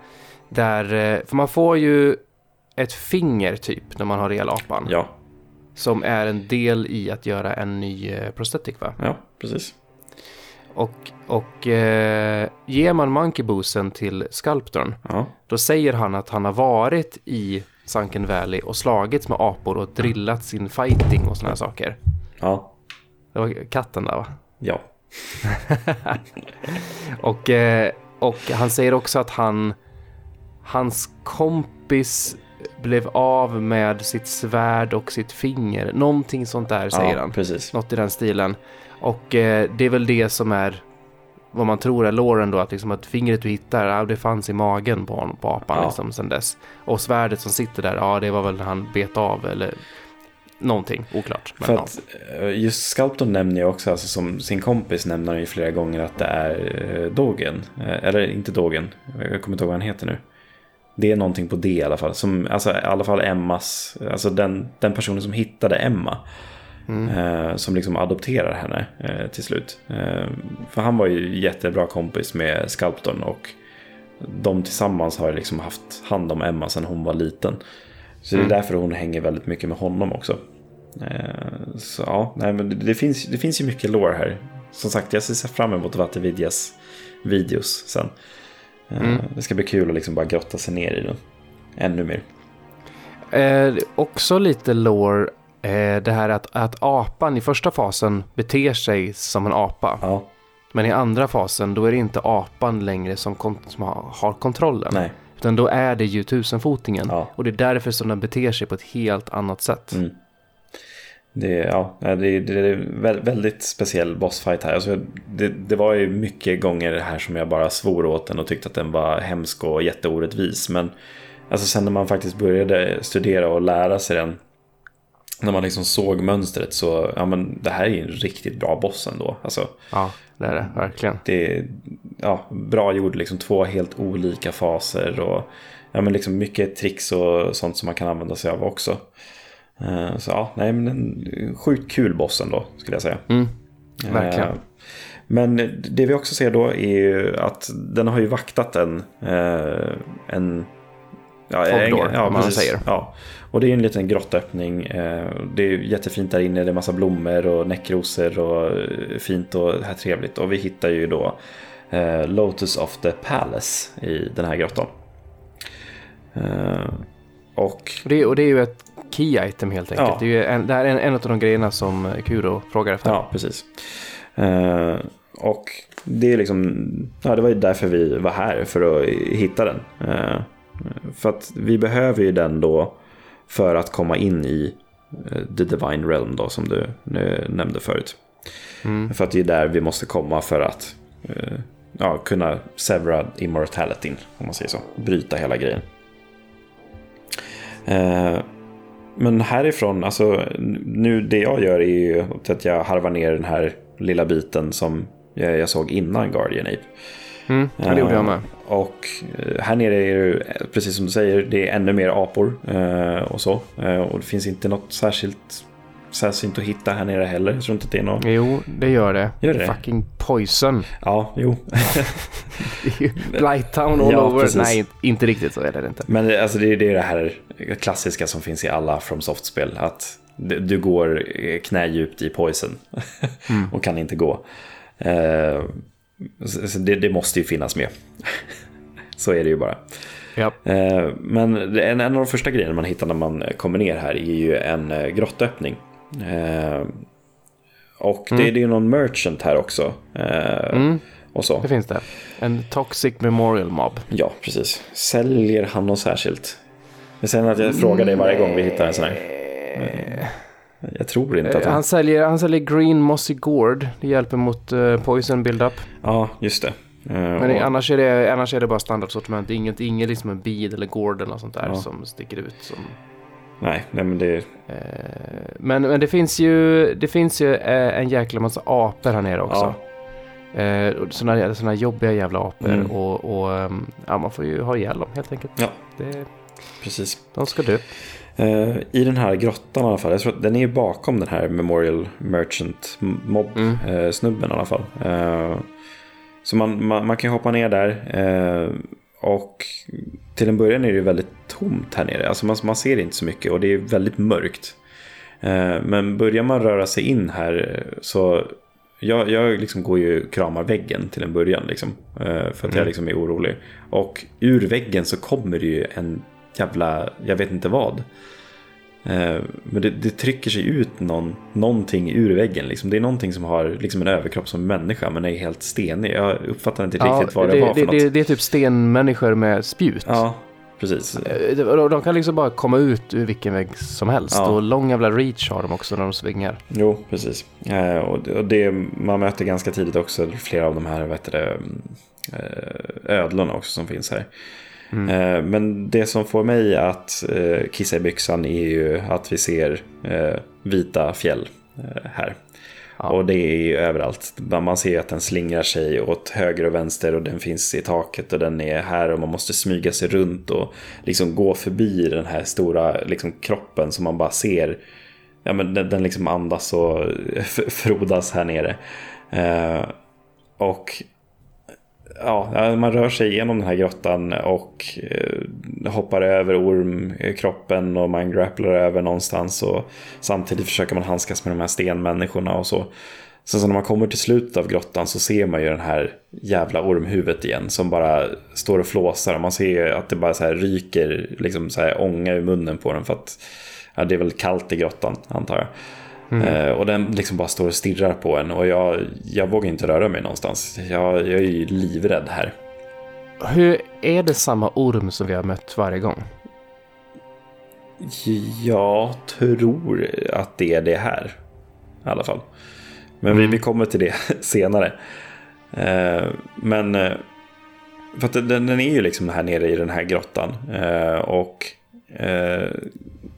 [SPEAKER 1] Där, eh, för man får ju ett finger typ när man har elapan.
[SPEAKER 2] Ja,
[SPEAKER 1] Som är en del i att göra en ny eh, prosthetic va?
[SPEAKER 2] ja precis.
[SPEAKER 1] Och, och eh, ger man Monkey Boosten till skulptorn
[SPEAKER 2] Ja,
[SPEAKER 1] då säger han att han har varit i Sunken Valley och slagits med apor och drillat sin fighting och här saker.
[SPEAKER 2] ja,
[SPEAKER 1] Det var katten där va?
[SPEAKER 2] ja.
[SPEAKER 1] Och, eh, och han säger också att han, hans kompis blev av med sitt svärd och sitt finger. Någonting sånt där säger
[SPEAKER 2] ja,
[SPEAKER 1] han.
[SPEAKER 2] precis.
[SPEAKER 1] Något i den stilen. Och eh, det är väl det som är vad man tror är låren då, att, liksom att fingret du hittar, ja, det fanns i magen på, honom, på apan
[SPEAKER 2] Ja.
[SPEAKER 1] liksom sen dess. Och svärdet som sitter där, ja det var väl när han bet av eller någonting, oklart.
[SPEAKER 2] För att eh, just Sculpton nämner ju också, alltså som sin kompis nämner han ju flera gånger att det är eh, Dogen. Eh, Eller inte Dogen, jag kommer inte ihåg vad han heter nu. Det är någonting på det i alla fall. Som, alltså i alla fall Emmas, alltså den, den personen som hittade Emma.
[SPEAKER 1] Mm.
[SPEAKER 2] Eh, som liksom adopterar henne eh, till slut. Eh, för han var ju jättebra kompis med Sculpton och de tillsammans har liksom haft hand om Emma sedan hon var liten. Så det är
[SPEAKER 1] Mm.
[SPEAKER 2] därför hon hänger väldigt mycket med honom också. Eh, så ja, nej, men det, det, finns, det finns ju mycket lore här. Som sagt, jag ser fram emot Vattenvidjas videos sen. Eh,
[SPEAKER 1] Mm.
[SPEAKER 2] Det ska bli kul att liksom bara grotta sig ner i den. Ännu mer.
[SPEAKER 1] Eh, också lite lore, eh, det här att, att apan i första fasen beter sig som en apa.
[SPEAKER 2] Ja,
[SPEAKER 1] Men i andra fasen då är det inte apan längre som, som har, har kontrollen.
[SPEAKER 2] nej.
[SPEAKER 1] Utan då är det ju tusenfotingen.
[SPEAKER 2] Ja.
[SPEAKER 1] Och det är därför som den beter sig på ett helt annat sätt.
[SPEAKER 2] Mm. Det, ja, nej, det, det är väldigt speciell bossfight här. Alltså, det, det var ju mycket gånger här som jag bara svor åt den och tyckte att den var hemsk och jätteorättvis. Men alltså, sen när man faktiskt började studera och lära sig den. När man liksom såg mönstret så, ja men det här är ju en riktigt bra boss ändå. Alltså,
[SPEAKER 1] Ja, det är det verkligen.
[SPEAKER 2] det är ja, bra gjord, liksom två helt olika faser och ja, men liksom mycket tricks och sånt som man kan använda sig av också. Eh, Så ja, nej men en sjukt kul boss ändå skulle jag säga.
[SPEAKER 1] Mm, verkligen.
[SPEAKER 2] Eh, Men det vi också ser då är ju att den har ju vaktat en... eh, en ja,
[SPEAKER 1] Fog door,
[SPEAKER 2] ja,
[SPEAKER 1] man
[SPEAKER 2] precis.
[SPEAKER 1] säger.
[SPEAKER 2] Ja. Och det är en liten grottöppning. eh, Det är jättefint där inne. Det är massa blommor och näckrosor och eh, fint och här trevligt. Och vi hittar ju då eh, Lotus of the Palace i den här grottan. Och
[SPEAKER 1] Och det, och det är ju ett key item helt enkelt.
[SPEAKER 2] Ja.
[SPEAKER 1] Det, är en, det här är en, en av de grejerna som Kuro frågar efter.
[SPEAKER 2] Ja, precis. Och det är liksom, ja, det var ju därför vi var här, för att hitta den. För att vi behöver ju den då för att komma in i eh, The Divine Realm då, som du nämnde förut.
[SPEAKER 1] Mm.
[SPEAKER 2] För att det är där vi måste komma för att eh, ja, kunna severa immortalityn, om man säger så. Bryta hela grejen. Eh, men härifrån, alltså nu det jag gör är ju att jag harvar ner den här lilla biten som jag, jag såg innan Guardian Ape.
[SPEAKER 1] Mm. Ja, det gjorde jag med.
[SPEAKER 2] Och eh, här nere är det, eh, precis som du säger, det är ännu mer apor eh, och så. Eh, och det finns inte något särskilt sällsynt att hitta här nere heller. Jag tror inte det är något...
[SPEAKER 1] Jo, det gör det.
[SPEAKER 2] Gör det?
[SPEAKER 1] Fucking poison.
[SPEAKER 2] Ja, jo.
[SPEAKER 1] Blighttown all
[SPEAKER 2] Ja,
[SPEAKER 1] over.
[SPEAKER 2] precis.
[SPEAKER 1] Nej, inte riktigt så är det inte.
[SPEAKER 2] Men alltså, det är det är det här klassiska som finns i alla From Soft-spel. Att du går eh, knädjupt i poison och kan inte gå. Det, det måste ju finnas med. så är det ju bara.
[SPEAKER 1] Ja.
[SPEAKER 2] Eh, Men en, en av de första grejerna man hittar när man kommer ner här är ju en eh, grottöppning. Eh, Och det, det är ju någon merchant här också.
[SPEAKER 1] Mm,
[SPEAKER 2] Och så.
[SPEAKER 1] det finns det. En toxic memorial mob.
[SPEAKER 2] Ja, precis. Säljer han något särskilt? Men sen att jag frågar dig varje gång vi hittar en sån här. Jag tror inte att
[SPEAKER 1] Eh,
[SPEAKER 2] han...
[SPEAKER 1] Han säljer, han säljer green mossy gourd. Det hjälper mot uh, poison build-up.
[SPEAKER 2] Ja, just det. Eh,
[SPEAKER 1] Men
[SPEAKER 2] och-
[SPEAKER 1] annars, är det, annars är det bara standardsortiment. Inget, inget liksom en bead eller gourd eller något sånt där
[SPEAKER 2] Ja.
[SPEAKER 1] som sticker ut. Som,
[SPEAKER 2] Nej, nej, men det...
[SPEAKER 1] men, men det finns ju, det finns ju en jäkla massa apor här nere också. Och såna, såna jobbiga jävla apor.
[SPEAKER 2] Mm.
[SPEAKER 1] Och, och ehm, ja, man får ju ha ihjäl dem helt enkelt.
[SPEAKER 2] Ja.
[SPEAKER 1] Det,
[SPEAKER 2] Precis.
[SPEAKER 1] de ska dö.
[SPEAKER 2] Eh, I den här grottan i alla fall. Jag tror att den är ju bakom den här Memorial Merchant Mob
[SPEAKER 1] Mm.
[SPEAKER 2] eh, i alla fall. Eh, så man, man, man kan hoppa ner där. Och till en början är det väldigt tomt här nere. Alltså man, man ser inte så mycket och det är väldigt mörkt. Men börjar man röra sig in här så jag, jag liksom går ju och kramar väggen till en början. Liksom, för att jag
[SPEAKER 1] Mm.
[SPEAKER 2] liksom är orolig. Och ur väggen så kommer det ju en jävla, jag vet inte vad. Eh, Men det, det trycker sig ut någon, någonting ur väggen. Liksom. Det är någonting som har liksom en överkropp som människa men är helt stenig. Jag uppfattar inte riktigt vad det,
[SPEAKER 1] det,
[SPEAKER 2] var för
[SPEAKER 1] det,
[SPEAKER 2] något.
[SPEAKER 1] det, det är typ stenmänniskor med spjut.
[SPEAKER 2] Ja, precis.
[SPEAKER 1] Eh, De kan liksom bara komma ut ur vilken vägg som helst.
[SPEAKER 2] Ja.
[SPEAKER 1] Och lång jävla reach har de också när de svingar.
[SPEAKER 2] Jo, precis. Eh, och det, man möter ganska tidigt också flera av de här heter det, eh, ödlorna också som finns här.
[SPEAKER 1] Mm.
[SPEAKER 2] Eh, men det som får mig att eh, kissa i byxan är ju att vi ser eh, vita fjäll här.
[SPEAKER 1] Ja.
[SPEAKER 2] Och det är ju överallt. Man ser att den slingrar sig åt höger och vänster och den finns i taket och den är här och man måste smyga sig runt och liksom gå förbi den här stora liksom, kroppen som man bara ser. Ja, men den, den liksom andas och frodas här nere. Eh, och ja, man rör sig igenom den här grottan och eh, hoppar över ormkroppen eh, och man grapplar över någonstans och samtidigt försöker man handskas med de här stenmänniskorna och så. Sen så när man kommer till slutet av grottan så ser man ju den här jävla ormhuvudet igen som bara står och flåsar och man ser ju att det bara så här ryker liksom så här ånga ur munnen på den för att ja, det är väl kallt i grottan antar jag. Eh, och den liksom bara står och stirrar på en och jag, jag vågar inte röra mig någonstans. Jag, jag är ju livrädd här.
[SPEAKER 1] Hur är det samma orm som vi har mött varje gång?
[SPEAKER 2] Jag tror att det är det här. I alla fall. Men vi,
[SPEAKER 1] Mm.
[SPEAKER 2] vi kommer till det senare. Eh, men eh, för att den, den är ju liksom här nere i den här grottan. Och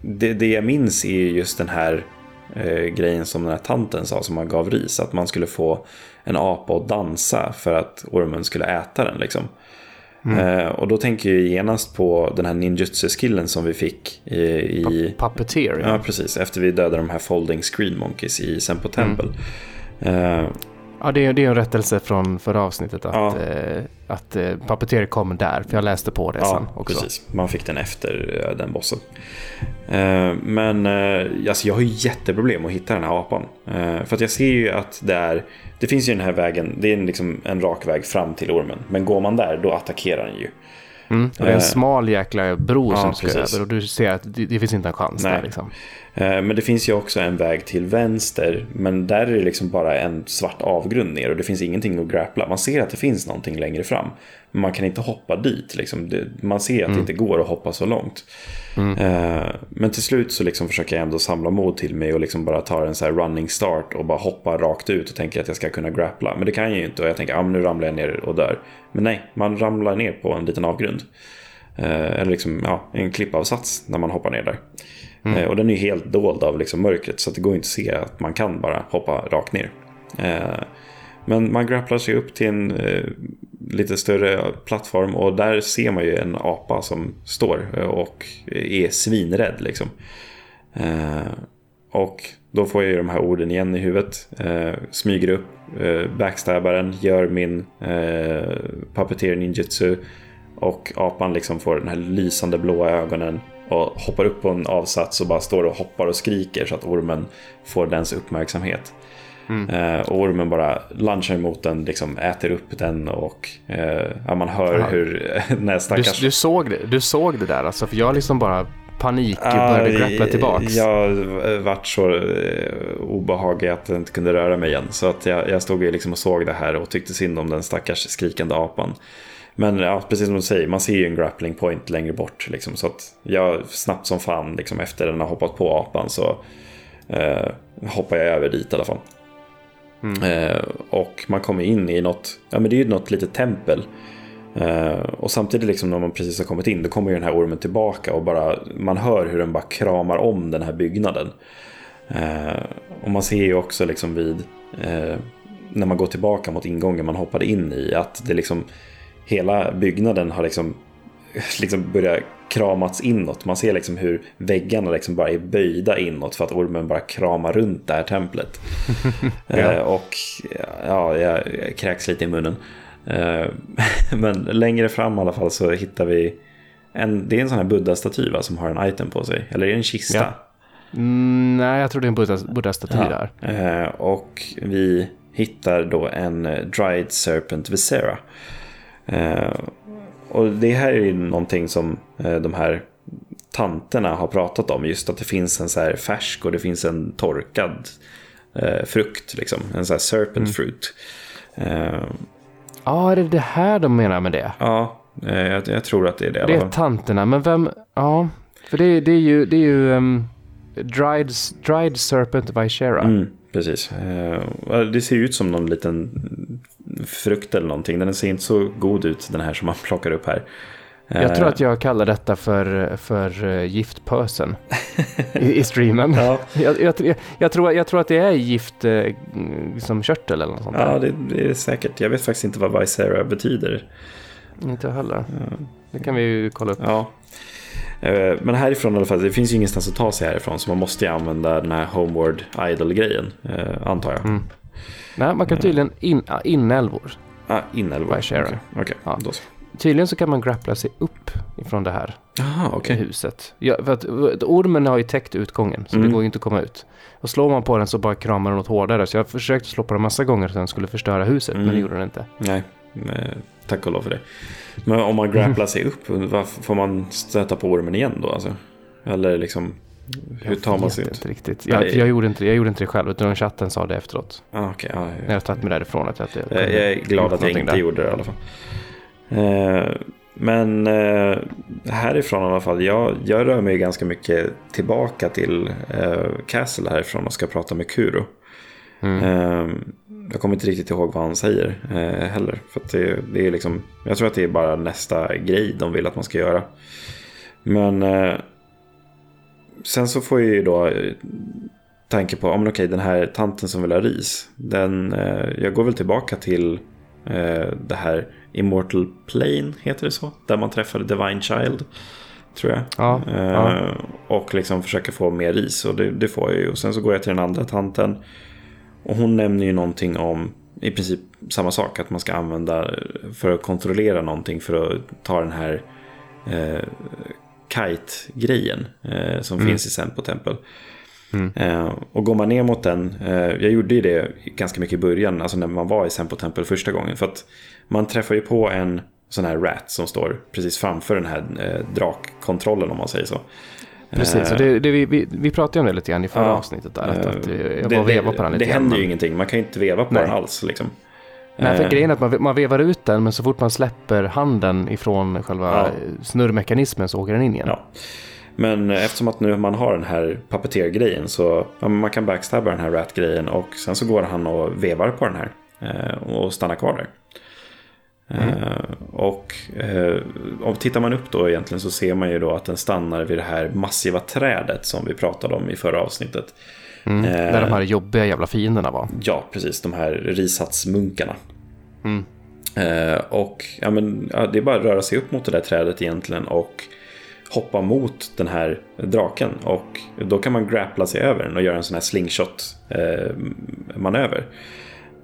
[SPEAKER 2] det, det jag minns är ju just den här eh, grejen som den här tanten sa som man gav ris. Att man skulle få en apa att dansa för att ormen skulle äta den liksom. Eh, och då tänker jag genast på den här ninjutsu-skillen som vi fick i... i
[SPEAKER 1] Puppeteer.
[SPEAKER 2] ja, precis. Efter vi dödade de här folding screen monkeys i Sempo Temple. Eh,
[SPEAKER 1] Ja, det är, det är en rättelse från förra avsnittet att,
[SPEAKER 2] Ja.
[SPEAKER 1] eh, att eh, Puppeteer kom där. För jag läste på det sen
[SPEAKER 2] ja,
[SPEAKER 1] också.
[SPEAKER 2] precis. Man fick den efter eh, den bossen. Eh, men eh, alltså, jag har ju jätteproblem att hitta den här apan. Eh, för att jag ser ju att det är... Det finns ju den här vägen, det är en, liksom en rak väg fram till ormen. Men går man där, då attackerar den ju.
[SPEAKER 1] Mm. Och det är en
[SPEAKER 2] Eh,
[SPEAKER 1] smal jäkla bro
[SPEAKER 2] ja,
[SPEAKER 1] som du ska
[SPEAKER 2] precis.
[SPEAKER 1] över och du ser att det, det finns inte en chans
[SPEAKER 2] Nej.
[SPEAKER 1] där liksom.
[SPEAKER 2] Eh, Men det finns ju också en väg till vänster. Men där är det liksom bara en svart avgrund ner och det finns ingenting att grappla. Man ser att det finns någonting längre fram. Men man kan inte hoppa dit. Liksom. Man ser att det inte går att hoppa så långt. Eh, Men till slut så liksom försöker jag ändå samla mod till mig och liksom bara ta en så här running start och bara hoppa rakt ut och tänker att jag ska kunna grappla. Men det kan jag ju inte och jag tänker att ah, nu ramlar jag ner och dör. Men nej, man ramlar ner på en liten avgrund. Eh, eller liksom, ja, en klippavsats när man hoppar ner där. Mm. Eh, och den är helt dold av liksom mörkret så att det går inte att se att man kan bara hoppa rakt ner. Eh, men man grapplar sig upp till en eh, lite större plattform och där ser man ju en apa som står och är svinrädd liksom. Och då får jag ju de här orden igen i huvudet. Eh, smyger upp, eh, backstabbar den, gör min eh, puppeteer ninjutsu. Och apan liksom får den här lysande blåa ögonen och hoppar upp på en avsats och bara står och hoppar och skriker så att ormen får dens uppmärksamhet. Eh, och ormen bara lunchar emot den, liksom äter upp den och eh, ja, man hör
[SPEAKER 1] Aha.
[SPEAKER 2] hur den här
[SPEAKER 1] Du, du, såg det, du såg det där alltså, för jag liksom bara panik började
[SPEAKER 2] Ah,
[SPEAKER 1] grappla tillbaks.
[SPEAKER 2] Jag vart så eh, obehaglig att jag inte kunde röra mig igen. Så att jag, jag stod ju liksom och såg det här och tyckte synd om den stackars skrikande apan. Men ja, precis som du säger, man ser ju en grappling point längre bort. Liksom, så att jag snabbt som fan, liksom, efter den har hoppat på apan så eh, hoppar jag över dit i alla fall. Eh, och man kommer in i något, ja men det är ju något litet tempel. Eh, och samtidigt liksom när man precis har kommit in, då kommer ju den här ormen tillbaka och bara, man hör hur den bara kramar om den här byggnaden. Eh, och man ser ju också liksom vid, eh, när man går tillbaka mot ingången man hoppade in i, att det liksom, hela byggnaden har liksom, liksom börjat kramats inåt. Man ser liksom hur väggarna liksom bara är böjda inåt för att ormen bara kramar runt det här templet. Eh, och ja, jag kräks lite i munnen. Eh, Men längre fram i alla fall så hittar vi en, det är en sån här buddha-staty som har en item på sig. Eller är det en kista?
[SPEAKER 1] Ja. Mm, nej, jag tror det är en buddha- buddha-staty där.
[SPEAKER 2] Eh, och vi hittar då en eh, Dried Serpent Viscera. Eh, och det här är ju någonting som de här tanterna har pratat om. Just att det finns en så här färsk och det finns en torkad eh, frukt. Liksom. En så här serpent fruit.
[SPEAKER 1] Ja, är det det här de menar med det?
[SPEAKER 2] ja, eh, jag, jag tror att det är det
[SPEAKER 1] Det är tanterna, men vem... Ja, för det, det är ju... Det är ju um, dried, dried Serpent Vicera.
[SPEAKER 2] Mm, precis. Eh, det ser ut som någon liten frukt eller någonting. Den ser inte så god ut den här som man plockar upp här.
[SPEAKER 1] Jag tror
[SPEAKER 2] Eh,
[SPEAKER 1] att jag kallar detta för, för uh, giftpösen i, i streamen.
[SPEAKER 2] Ja,
[SPEAKER 1] Jag, jag, jag, tror, jag tror att det är gift uh, som körtel eller något sånt
[SPEAKER 2] ja det, det är säkert. Jag vet faktiskt inte vad Visera betyder.
[SPEAKER 1] Inte jag heller. Det kan vi ju kolla upp.
[SPEAKER 2] Ja. Eh, Men härifrån i alla fall, det finns ju ingenstans att ta sig härifrån så man måste ju använda den här Homeward Idol-grejen, eh, antar jag.
[SPEAKER 1] Mm. Nej, man kan tydligen in, ja, inälvor.
[SPEAKER 2] Ah, inälvor. Okej, okej,
[SPEAKER 1] Ja.
[SPEAKER 2] då så.
[SPEAKER 1] Tydligen så kan man grappla sig upp ifrån det här
[SPEAKER 2] Jaha, okej.
[SPEAKER 1] huset. Ja, för att att ormen har ju täckt utgången, så
[SPEAKER 2] Mm.
[SPEAKER 1] det går ju inte att komma ut. Och slår man på den så bara kramar den åt hårdare. Så jag försökte slå på den massa gånger så den skulle förstöra huset, men
[SPEAKER 2] Mm.
[SPEAKER 1] det gjorde den inte.
[SPEAKER 2] Nej, eh, tack och lov för det. Men om man grapplar sig upp, varför får man stöta på ormen igen då? Alltså? Eller liksom, hur tar man sig
[SPEAKER 1] inte riktigt. Jag, jag, gjorde inte, jag gjorde inte det själv, utan chatten sa det efteråt.
[SPEAKER 2] Ah, okay, ah,
[SPEAKER 1] När jag tagit mig därifrån. Att jag, att jag,
[SPEAKER 2] jag, är glad att jag inte
[SPEAKER 1] där.
[SPEAKER 2] gjorde det i alla fall. Eh, men eh, härifrån i alla fall, jag, jag rör mig ganska mycket tillbaka till eh, Castle härifrån och ska prata med Kuro.
[SPEAKER 1] Mm.
[SPEAKER 2] Jag kommer inte riktigt ihåg vad han säger heller. För att det, det är liksom, jag tror att det är bara nästa grej de vill att man ska göra. Men sen så får jag ju då tanke på, men okej den här tanten som vill ha ris. Den, jag går väl tillbaka till det här Immortal Plane, heter det så? Där man träffade Divine Child. Tror jag.
[SPEAKER 1] Ja,
[SPEAKER 2] Eh,
[SPEAKER 1] ja.
[SPEAKER 2] Och liksom försöker få mer ris och det, det får jag ju. Och sen så går jag till den andra tanten. Och hon nämner ju någonting om i princip samma sak. Att man ska använda för att kontrollera någonting för att ta den här eh, kite-grejen eh, som
[SPEAKER 1] Mm.
[SPEAKER 2] finns i Sempo Tempel.
[SPEAKER 1] Mm.
[SPEAKER 2] Eh, och går man ner mot den, eh, jag gjorde ju det ganska mycket i början, alltså när man var i Sempo Tempel första gången. För att man träffar ju på en sån här rat som står precis framför den här eh, drakkontrollen om man säger så.
[SPEAKER 1] Precis, och det, det, vi, vi, vi pratade om det lite grann i förra
[SPEAKER 2] Ja.
[SPEAKER 1] avsnittet. Där, att, att
[SPEAKER 2] Eh,
[SPEAKER 1] jag
[SPEAKER 2] det,
[SPEAKER 1] var och vevade på den
[SPEAKER 2] det,
[SPEAKER 1] lite
[SPEAKER 2] det händer ju ingenting, man kan ju inte veva på
[SPEAKER 1] Nej.
[SPEAKER 2] den alls. Liksom.
[SPEAKER 1] Nej, för
[SPEAKER 2] Eh,
[SPEAKER 1] grejen är att man, man vevar ut den, men så fort man släpper handen ifrån själva
[SPEAKER 2] Ja.
[SPEAKER 1] snurrmekanismen så åker den in igen.
[SPEAKER 2] Ja. Men eftersom att nu man har den här puppeteer-grejen så ja, man kan backstabba den här rat-grejen och sen så går han och vevar på den här eh, och stannar kvar där. Eh, och eh, om tittar man upp då egentligen så ser man ju då att den stannar vid det här massiva trädet som vi pratade om i förra avsnittet.
[SPEAKER 1] Mm.
[SPEAKER 2] Eh.
[SPEAKER 1] Där de här jobbiga jävla fienderna var.
[SPEAKER 2] Ja, precis. De här risatsmunkarna.
[SPEAKER 1] Mm.
[SPEAKER 2] Eh, och ja, men, ja, det är bara att röra sig upp mot det där trädet egentligen och hoppa mot den här draken. Och då kan man grappla sig över den och göra en sån här slingshot-manöver.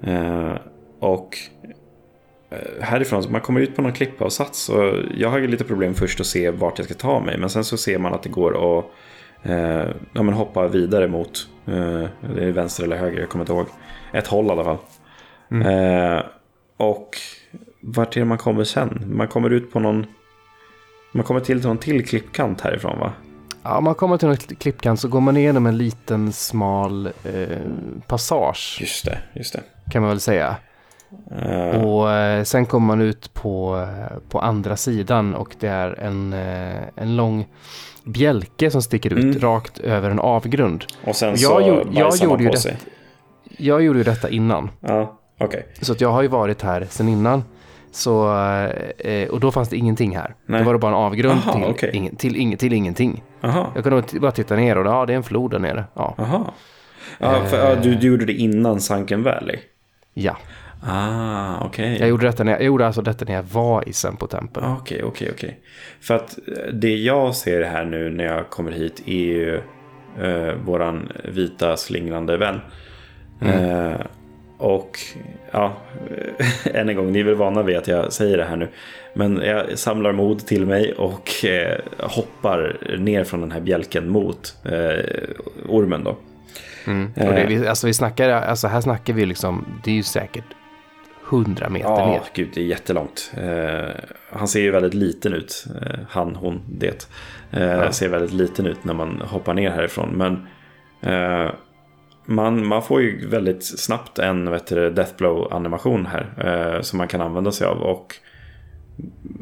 [SPEAKER 2] Eh, och eh, härifrån, man kommer ut på någon klippa och jag har ju lite problem först att se vart jag ska ta mig. Men sen så ser man att det går att eh, ja, men hoppa vidare mot, eh, det är vänster eller höger, jag kommer inte ihåg. Ett håll i alla fall. Eh, och vart är det man kommer sen? Man kommer ut på någon... Man kommer till någon till klippkant härifrån va?
[SPEAKER 1] Ja, man kommer till någon klippkant så går man igenom en liten smal eh, passage
[SPEAKER 2] Just det, just det.
[SPEAKER 1] kan man väl säga.
[SPEAKER 2] Eh,
[SPEAKER 1] Och eh, sen kommer man ut på, eh, på andra sidan och det är en, eh, en lång bjälke som sticker ut
[SPEAKER 2] Mm.
[SPEAKER 1] rakt över en avgrund.
[SPEAKER 2] och sen
[SPEAKER 1] jag
[SPEAKER 2] så
[SPEAKER 1] jag
[SPEAKER 2] man
[SPEAKER 1] gjorde ju
[SPEAKER 2] på
[SPEAKER 1] det-
[SPEAKER 2] sig.
[SPEAKER 1] Jag gjorde ju detta innan.
[SPEAKER 2] Ja, okej.
[SPEAKER 1] Så att jag har ju varit här sen innan. Så, eh, och då fanns det ingenting här.
[SPEAKER 2] Nej.
[SPEAKER 1] Då var det bara en avgrund
[SPEAKER 2] Aha,
[SPEAKER 1] till,
[SPEAKER 2] okej.
[SPEAKER 1] ingen, till, ing, till ingenting.
[SPEAKER 2] Aha,
[SPEAKER 1] Jag kunde bara titta ner och ja, det är en flod där nere. Ja.
[SPEAKER 2] aha. Ja, för, ja, du, du gjorde det innan Sunken Valley?
[SPEAKER 1] ja.
[SPEAKER 2] Ah, okej.
[SPEAKER 1] Jag gjorde, detta när jag, jag gjorde alltså detta när jag var i Sempo Temple.
[SPEAKER 2] Ah, Okej, okej, okej. För att eh, det jag ser här nu när jag kommer hit är ju eh, våran vita slingrande vän. Eh, och ja, än en gång, ni är väl vana vid att jag säger det här nu. Men jag samlar mod till mig och eh, hoppar ner från den här bjälken mot eh, ormen då.
[SPEAKER 1] Mm. Och det, alltså vi snackar, alltså här snackar vi liksom, det är ju säkert 100 meter
[SPEAKER 2] Ja,
[SPEAKER 1] ner.
[SPEAKER 2] gud, det är jättelångt. Eh, han ser ju väldigt liten ut. Eh, han, hon, det. Eh, Ser väldigt liten ut när man hoppar ner härifrån. Men eh, man, man får ju väldigt snabbt en vet du, Deathblow animation här. Eh, som man kan använda sig av. Och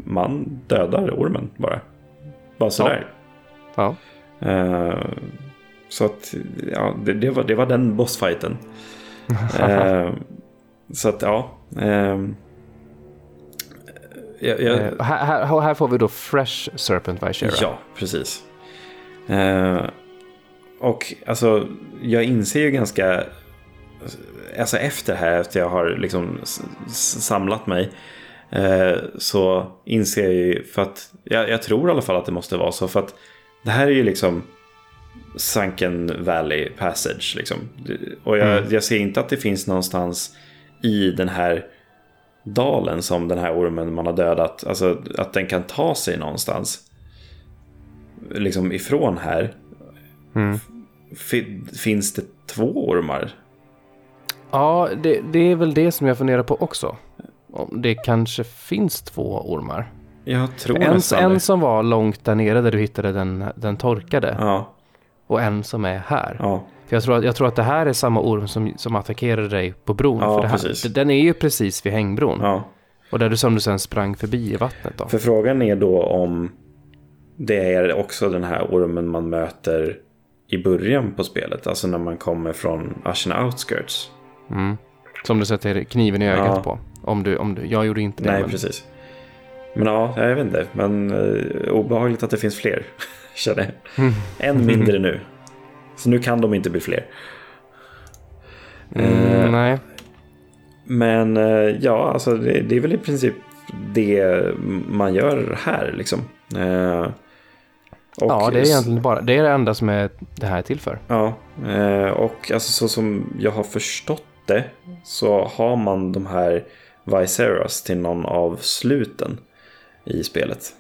[SPEAKER 2] man dödar ormen bara. Bara sådär.
[SPEAKER 1] Ja.
[SPEAKER 2] Eh, så att, ja, det, det, var, det var den bossfighten. Eh, så att, ja. ehm, jag, jag,
[SPEAKER 1] Eh, här, här, här får vi då Fresh Serpent Vicera.
[SPEAKER 2] ja, precis. Och alltså, jag inser ju ganska... Alltså efter det här, efter jag har liksom samlat mig. Eh, så inser jag ju, för att jag, jag tror i alla fall att det måste vara så. För att det här är ju liksom Sunken Valley Passage. Liksom. Och jag,
[SPEAKER 1] Mm.
[SPEAKER 2] jag ser inte att det finns någonstans i den här dalen som den här ormen man har dödat. Alltså att den kan ta sig någonstans. Liksom ifrån här.
[SPEAKER 1] Mm.
[SPEAKER 2] Fi- finns det två ormar?
[SPEAKER 1] Ja, det, det är väl det som jag funderar på också. Om det kanske finns två ormar.
[SPEAKER 2] Jag tror
[SPEAKER 1] En,
[SPEAKER 2] nästan
[SPEAKER 1] en som var långt där nere där du hittade den, den torkade.
[SPEAKER 2] Ja,
[SPEAKER 1] Och en som är här.
[SPEAKER 2] ja,
[SPEAKER 1] För jag tror, att, jag tror att det här är samma orm som, som attackerade dig på bron.
[SPEAKER 2] Ja,
[SPEAKER 1] för det här,
[SPEAKER 2] precis.
[SPEAKER 1] Den är ju precis vid hängbron.
[SPEAKER 2] ja.
[SPEAKER 1] Och där du som du sen sprang förbi i vattnet då.
[SPEAKER 2] För frågan är då om det är också den här ormen man möter i början på spelet. Alltså när man kommer från Ashen Outskirts.
[SPEAKER 1] Mm. Som du sätter kniven i ögat
[SPEAKER 2] Ja.
[SPEAKER 1] på. Om du, om du, jag gjorde inte det.
[SPEAKER 2] Nej,
[SPEAKER 1] men-
[SPEAKER 2] precis. Men ja, jag vet inte. Men eh, obehagligt att det finns fler. Känner jag.
[SPEAKER 1] Mm.
[SPEAKER 2] En mindre nu. Så nu kan de inte bli fler.
[SPEAKER 1] Mm,
[SPEAKER 2] Eh,
[SPEAKER 1] nej.
[SPEAKER 2] Men eh, ja, alltså det, det är väl i princip det man gör här liksom. Eh, och
[SPEAKER 1] ja, det är egentligen bara det är det enda som är det här till för.
[SPEAKER 2] Ja, eh, och alltså så som jag har förstått det så har man de här Viceras till någon av sluten i spelet.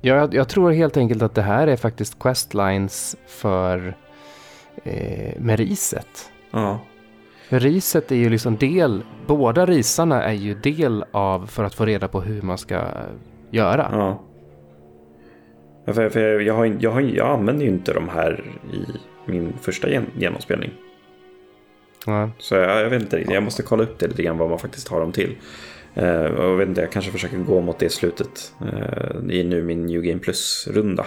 [SPEAKER 1] Ja, jag, jag tror helt enkelt att det här är faktiskt questlines för eh, Meriset.
[SPEAKER 2] Ja,
[SPEAKER 1] Riset är ju liksom del, båda risarna är ju del av för att få reda på hur man ska göra.
[SPEAKER 2] Ja. För, för jag, jag, har, jag, har, jag använder ju inte de här i min första gen, genomspelning.
[SPEAKER 1] Ja.
[SPEAKER 2] Så jag, jag vet inte riktigt. Jag måste kolla upp det lite grann vad man faktiskt har dem till. Och jag vet inte, jag kanske försöker gå mot det slutet eh, i nu min New Game Plus-runda.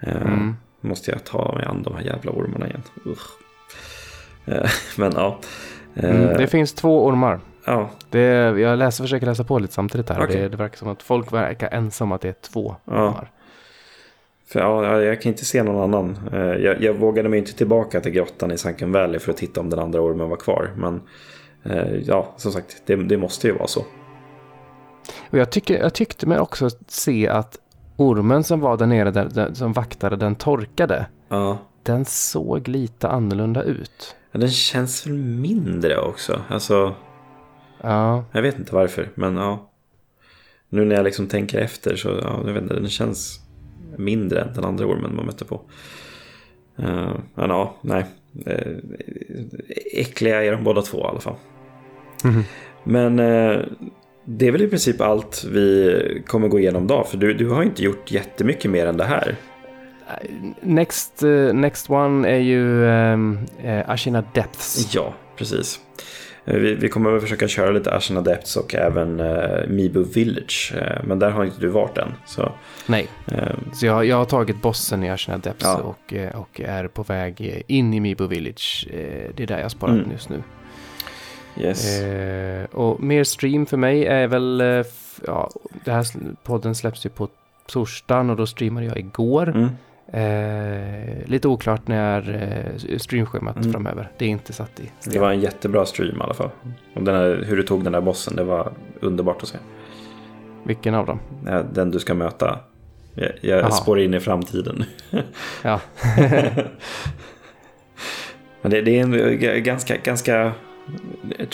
[SPEAKER 2] Eh,
[SPEAKER 1] Mm.
[SPEAKER 2] Måste jag ta mig an de här jävla ormarna igen. Men ja.
[SPEAKER 1] Mm, det finns två ormar.
[SPEAKER 2] ja.
[SPEAKER 1] Det, jag läser, försöker läsa på lite samtidigt här.
[SPEAKER 2] Okej.
[SPEAKER 1] Det, det verkar som att folk verkar ensamma att det är två
[SPEAKER 2] Ja.
[SPEAKER 1] ormar.
[SPEAKER 2] För, ja, jag kan inte se någon annan. Eh, Jag, jag vågade mig inte tillbaka till grottan i Sunken Valley för att titta om den andra ormen var kvar. Men eh, ja, som sagt, det, det måste ju vara så.
[SPEAKER 1] Och jag, tycker, jag tyckte mig också se att ormen som var där nere, där, där, som vaktade den torkade,
[SPEAKER 2] Ja.
[SPEAKER 1] den såg lite annorlunda ut.
[SPEAKER 2] Ja, Den känns väl mindre också. Alltså,
[SPEAKER 1] Ja,
[SPEAKER 2] jag vet inte varför, men ja. Nu när jag liksom tänker efter så, ja, jag vet inte, den känns mindre än den andra ormen man mötte på. Eh, men ja, nej. Uh, äckliga är de båda två i alla fall.
[SPEAKER 1] Mhm.
[SPEAKER 2] Men eh, det är väl i princip allt vi kommer gå igenom idag. För du, du har inte gjort jättemycket mer än det här.
[SPEAKER 1] Next, eh, next one är ju um, Ashina Depths.
[SPEAKER 2] Ja, precis. Eh, Vi, vi kommer väl försöka köra lite Ashen Adepts och även uh, Mibu Village. Eh, men där har inte du varit än. Så,
[SPEAKER 1] Nej,
[SPEAKER 2] eh,
[SPEAKER 1] så jag, jag har tagit bossen i Ashina Depths
[SPEAKER 2] Ja.
[SPEAKER 1] och, eh, och är på väg in i Mibo Village. Eh, Det är där jag sparar
[SPEAKER 2] Mm.
[SPEAKER 1] just nu.
[SPEAKER 2] yes.
[SPEAKER 1] Eh, och mer stream för mig är väl, eh, ja, det här podden släpps ju på torsdagen och då streamade jag igår.
[SPEAKER 2] Mm.
[SPEAKER 1] Eh, lite oklart när eh, streamschemat
[SPEAKER 2] Mm.
[SPEAKER 1] framöver. Det är inte satt i.
[SPEAKER 2] Det var en jättebra stream i alla fall. Och den här, hur du tog den där bossen, det var underbart att se.
[SPEAKER 1] Vilken av dem?
[SPEAKER 2] Eh, Den du ska möta. Jag, jag spår in i framtiden.
[SPEAKER 1] Ja,
[SPEAKER 2] Men det, det är en g- ganska, ganska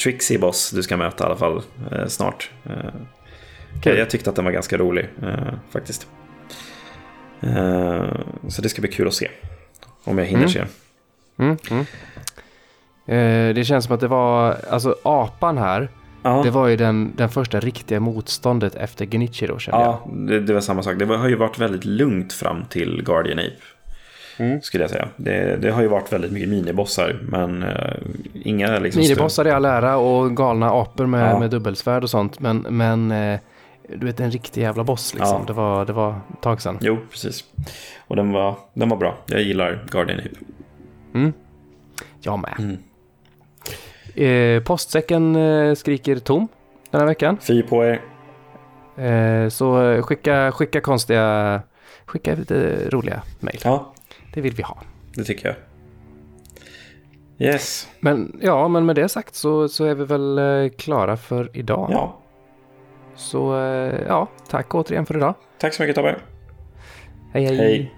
[SPEAKER 2] tricksy boss du ska möta i alla fall eh, snart. Eh, jag, jag tyckte att den var ganska rolig eh, faktiskt. Eh, så det ska bli kul att se. Om jag hinner
[SPEAKER 1] Mm.
[SPEAKER 2] se.
[SPEAKER 1] mm, mm. Eh, det känns som att det var, alltså apan här,
[SPEAKER 2] Ja,
[SPEAKER 1] det var ju den, den första riktiga motståndet efter Genichiro kände jag.
[SPEAKER 2] ja det, det var samma sak. Det var, har ju varit väldigt lugnt fram till Guardian Ape.
[SPEAKER 1] Mm.
[SPEAKER 2] Skulle jag säga. Det, det har ju varit väldigt mycket minibossar. Men eh, inga liksom...
[SPEAKER 1] Minibossar i all ära och galna apor med,
[SPEAKER 2] Ja.
[SPEAKER 1] med dubbelsvärd och sånt. Men, men eh, du vet en riktig jävla boss liksom.
[SPEAKER 2] Ja.
[SPEAKER 1] Det, var, det var ett tag sedan.
[SPEAKER 2] Jo, precis. Och den var, den var bra. Jag gillar Guardian Ape.
[SPEAKER 1] Mm. Jag med.
[SPEAKER 2] Mm.
[SPEAKER 1] Eh, postsäcken eh, skriker tom den här veckan.
[SPEAKER 2] Fy på er.
[SPEAKER 1] Eh, så skicka, skicka konstiga, skicka lite roliga mejl.
[SPEAKER 2] Ja,
[SPEAKER 1] Det vill vi ha.
[SPEAKER 2] det tycker jag. Yes.
[SPEAKER 1] Men ja, men med det sagt så, så är vi väl eh, klara för idag.
[SPEAKER 2] Ja.
[SPEAKER 1] Så eh, ja, tack återigen för idag.
[SPEAKER 2] Tack så mycket Tobbe.
[SPEAKER 1] hej. hej.
[SPEAKER 2] Hej.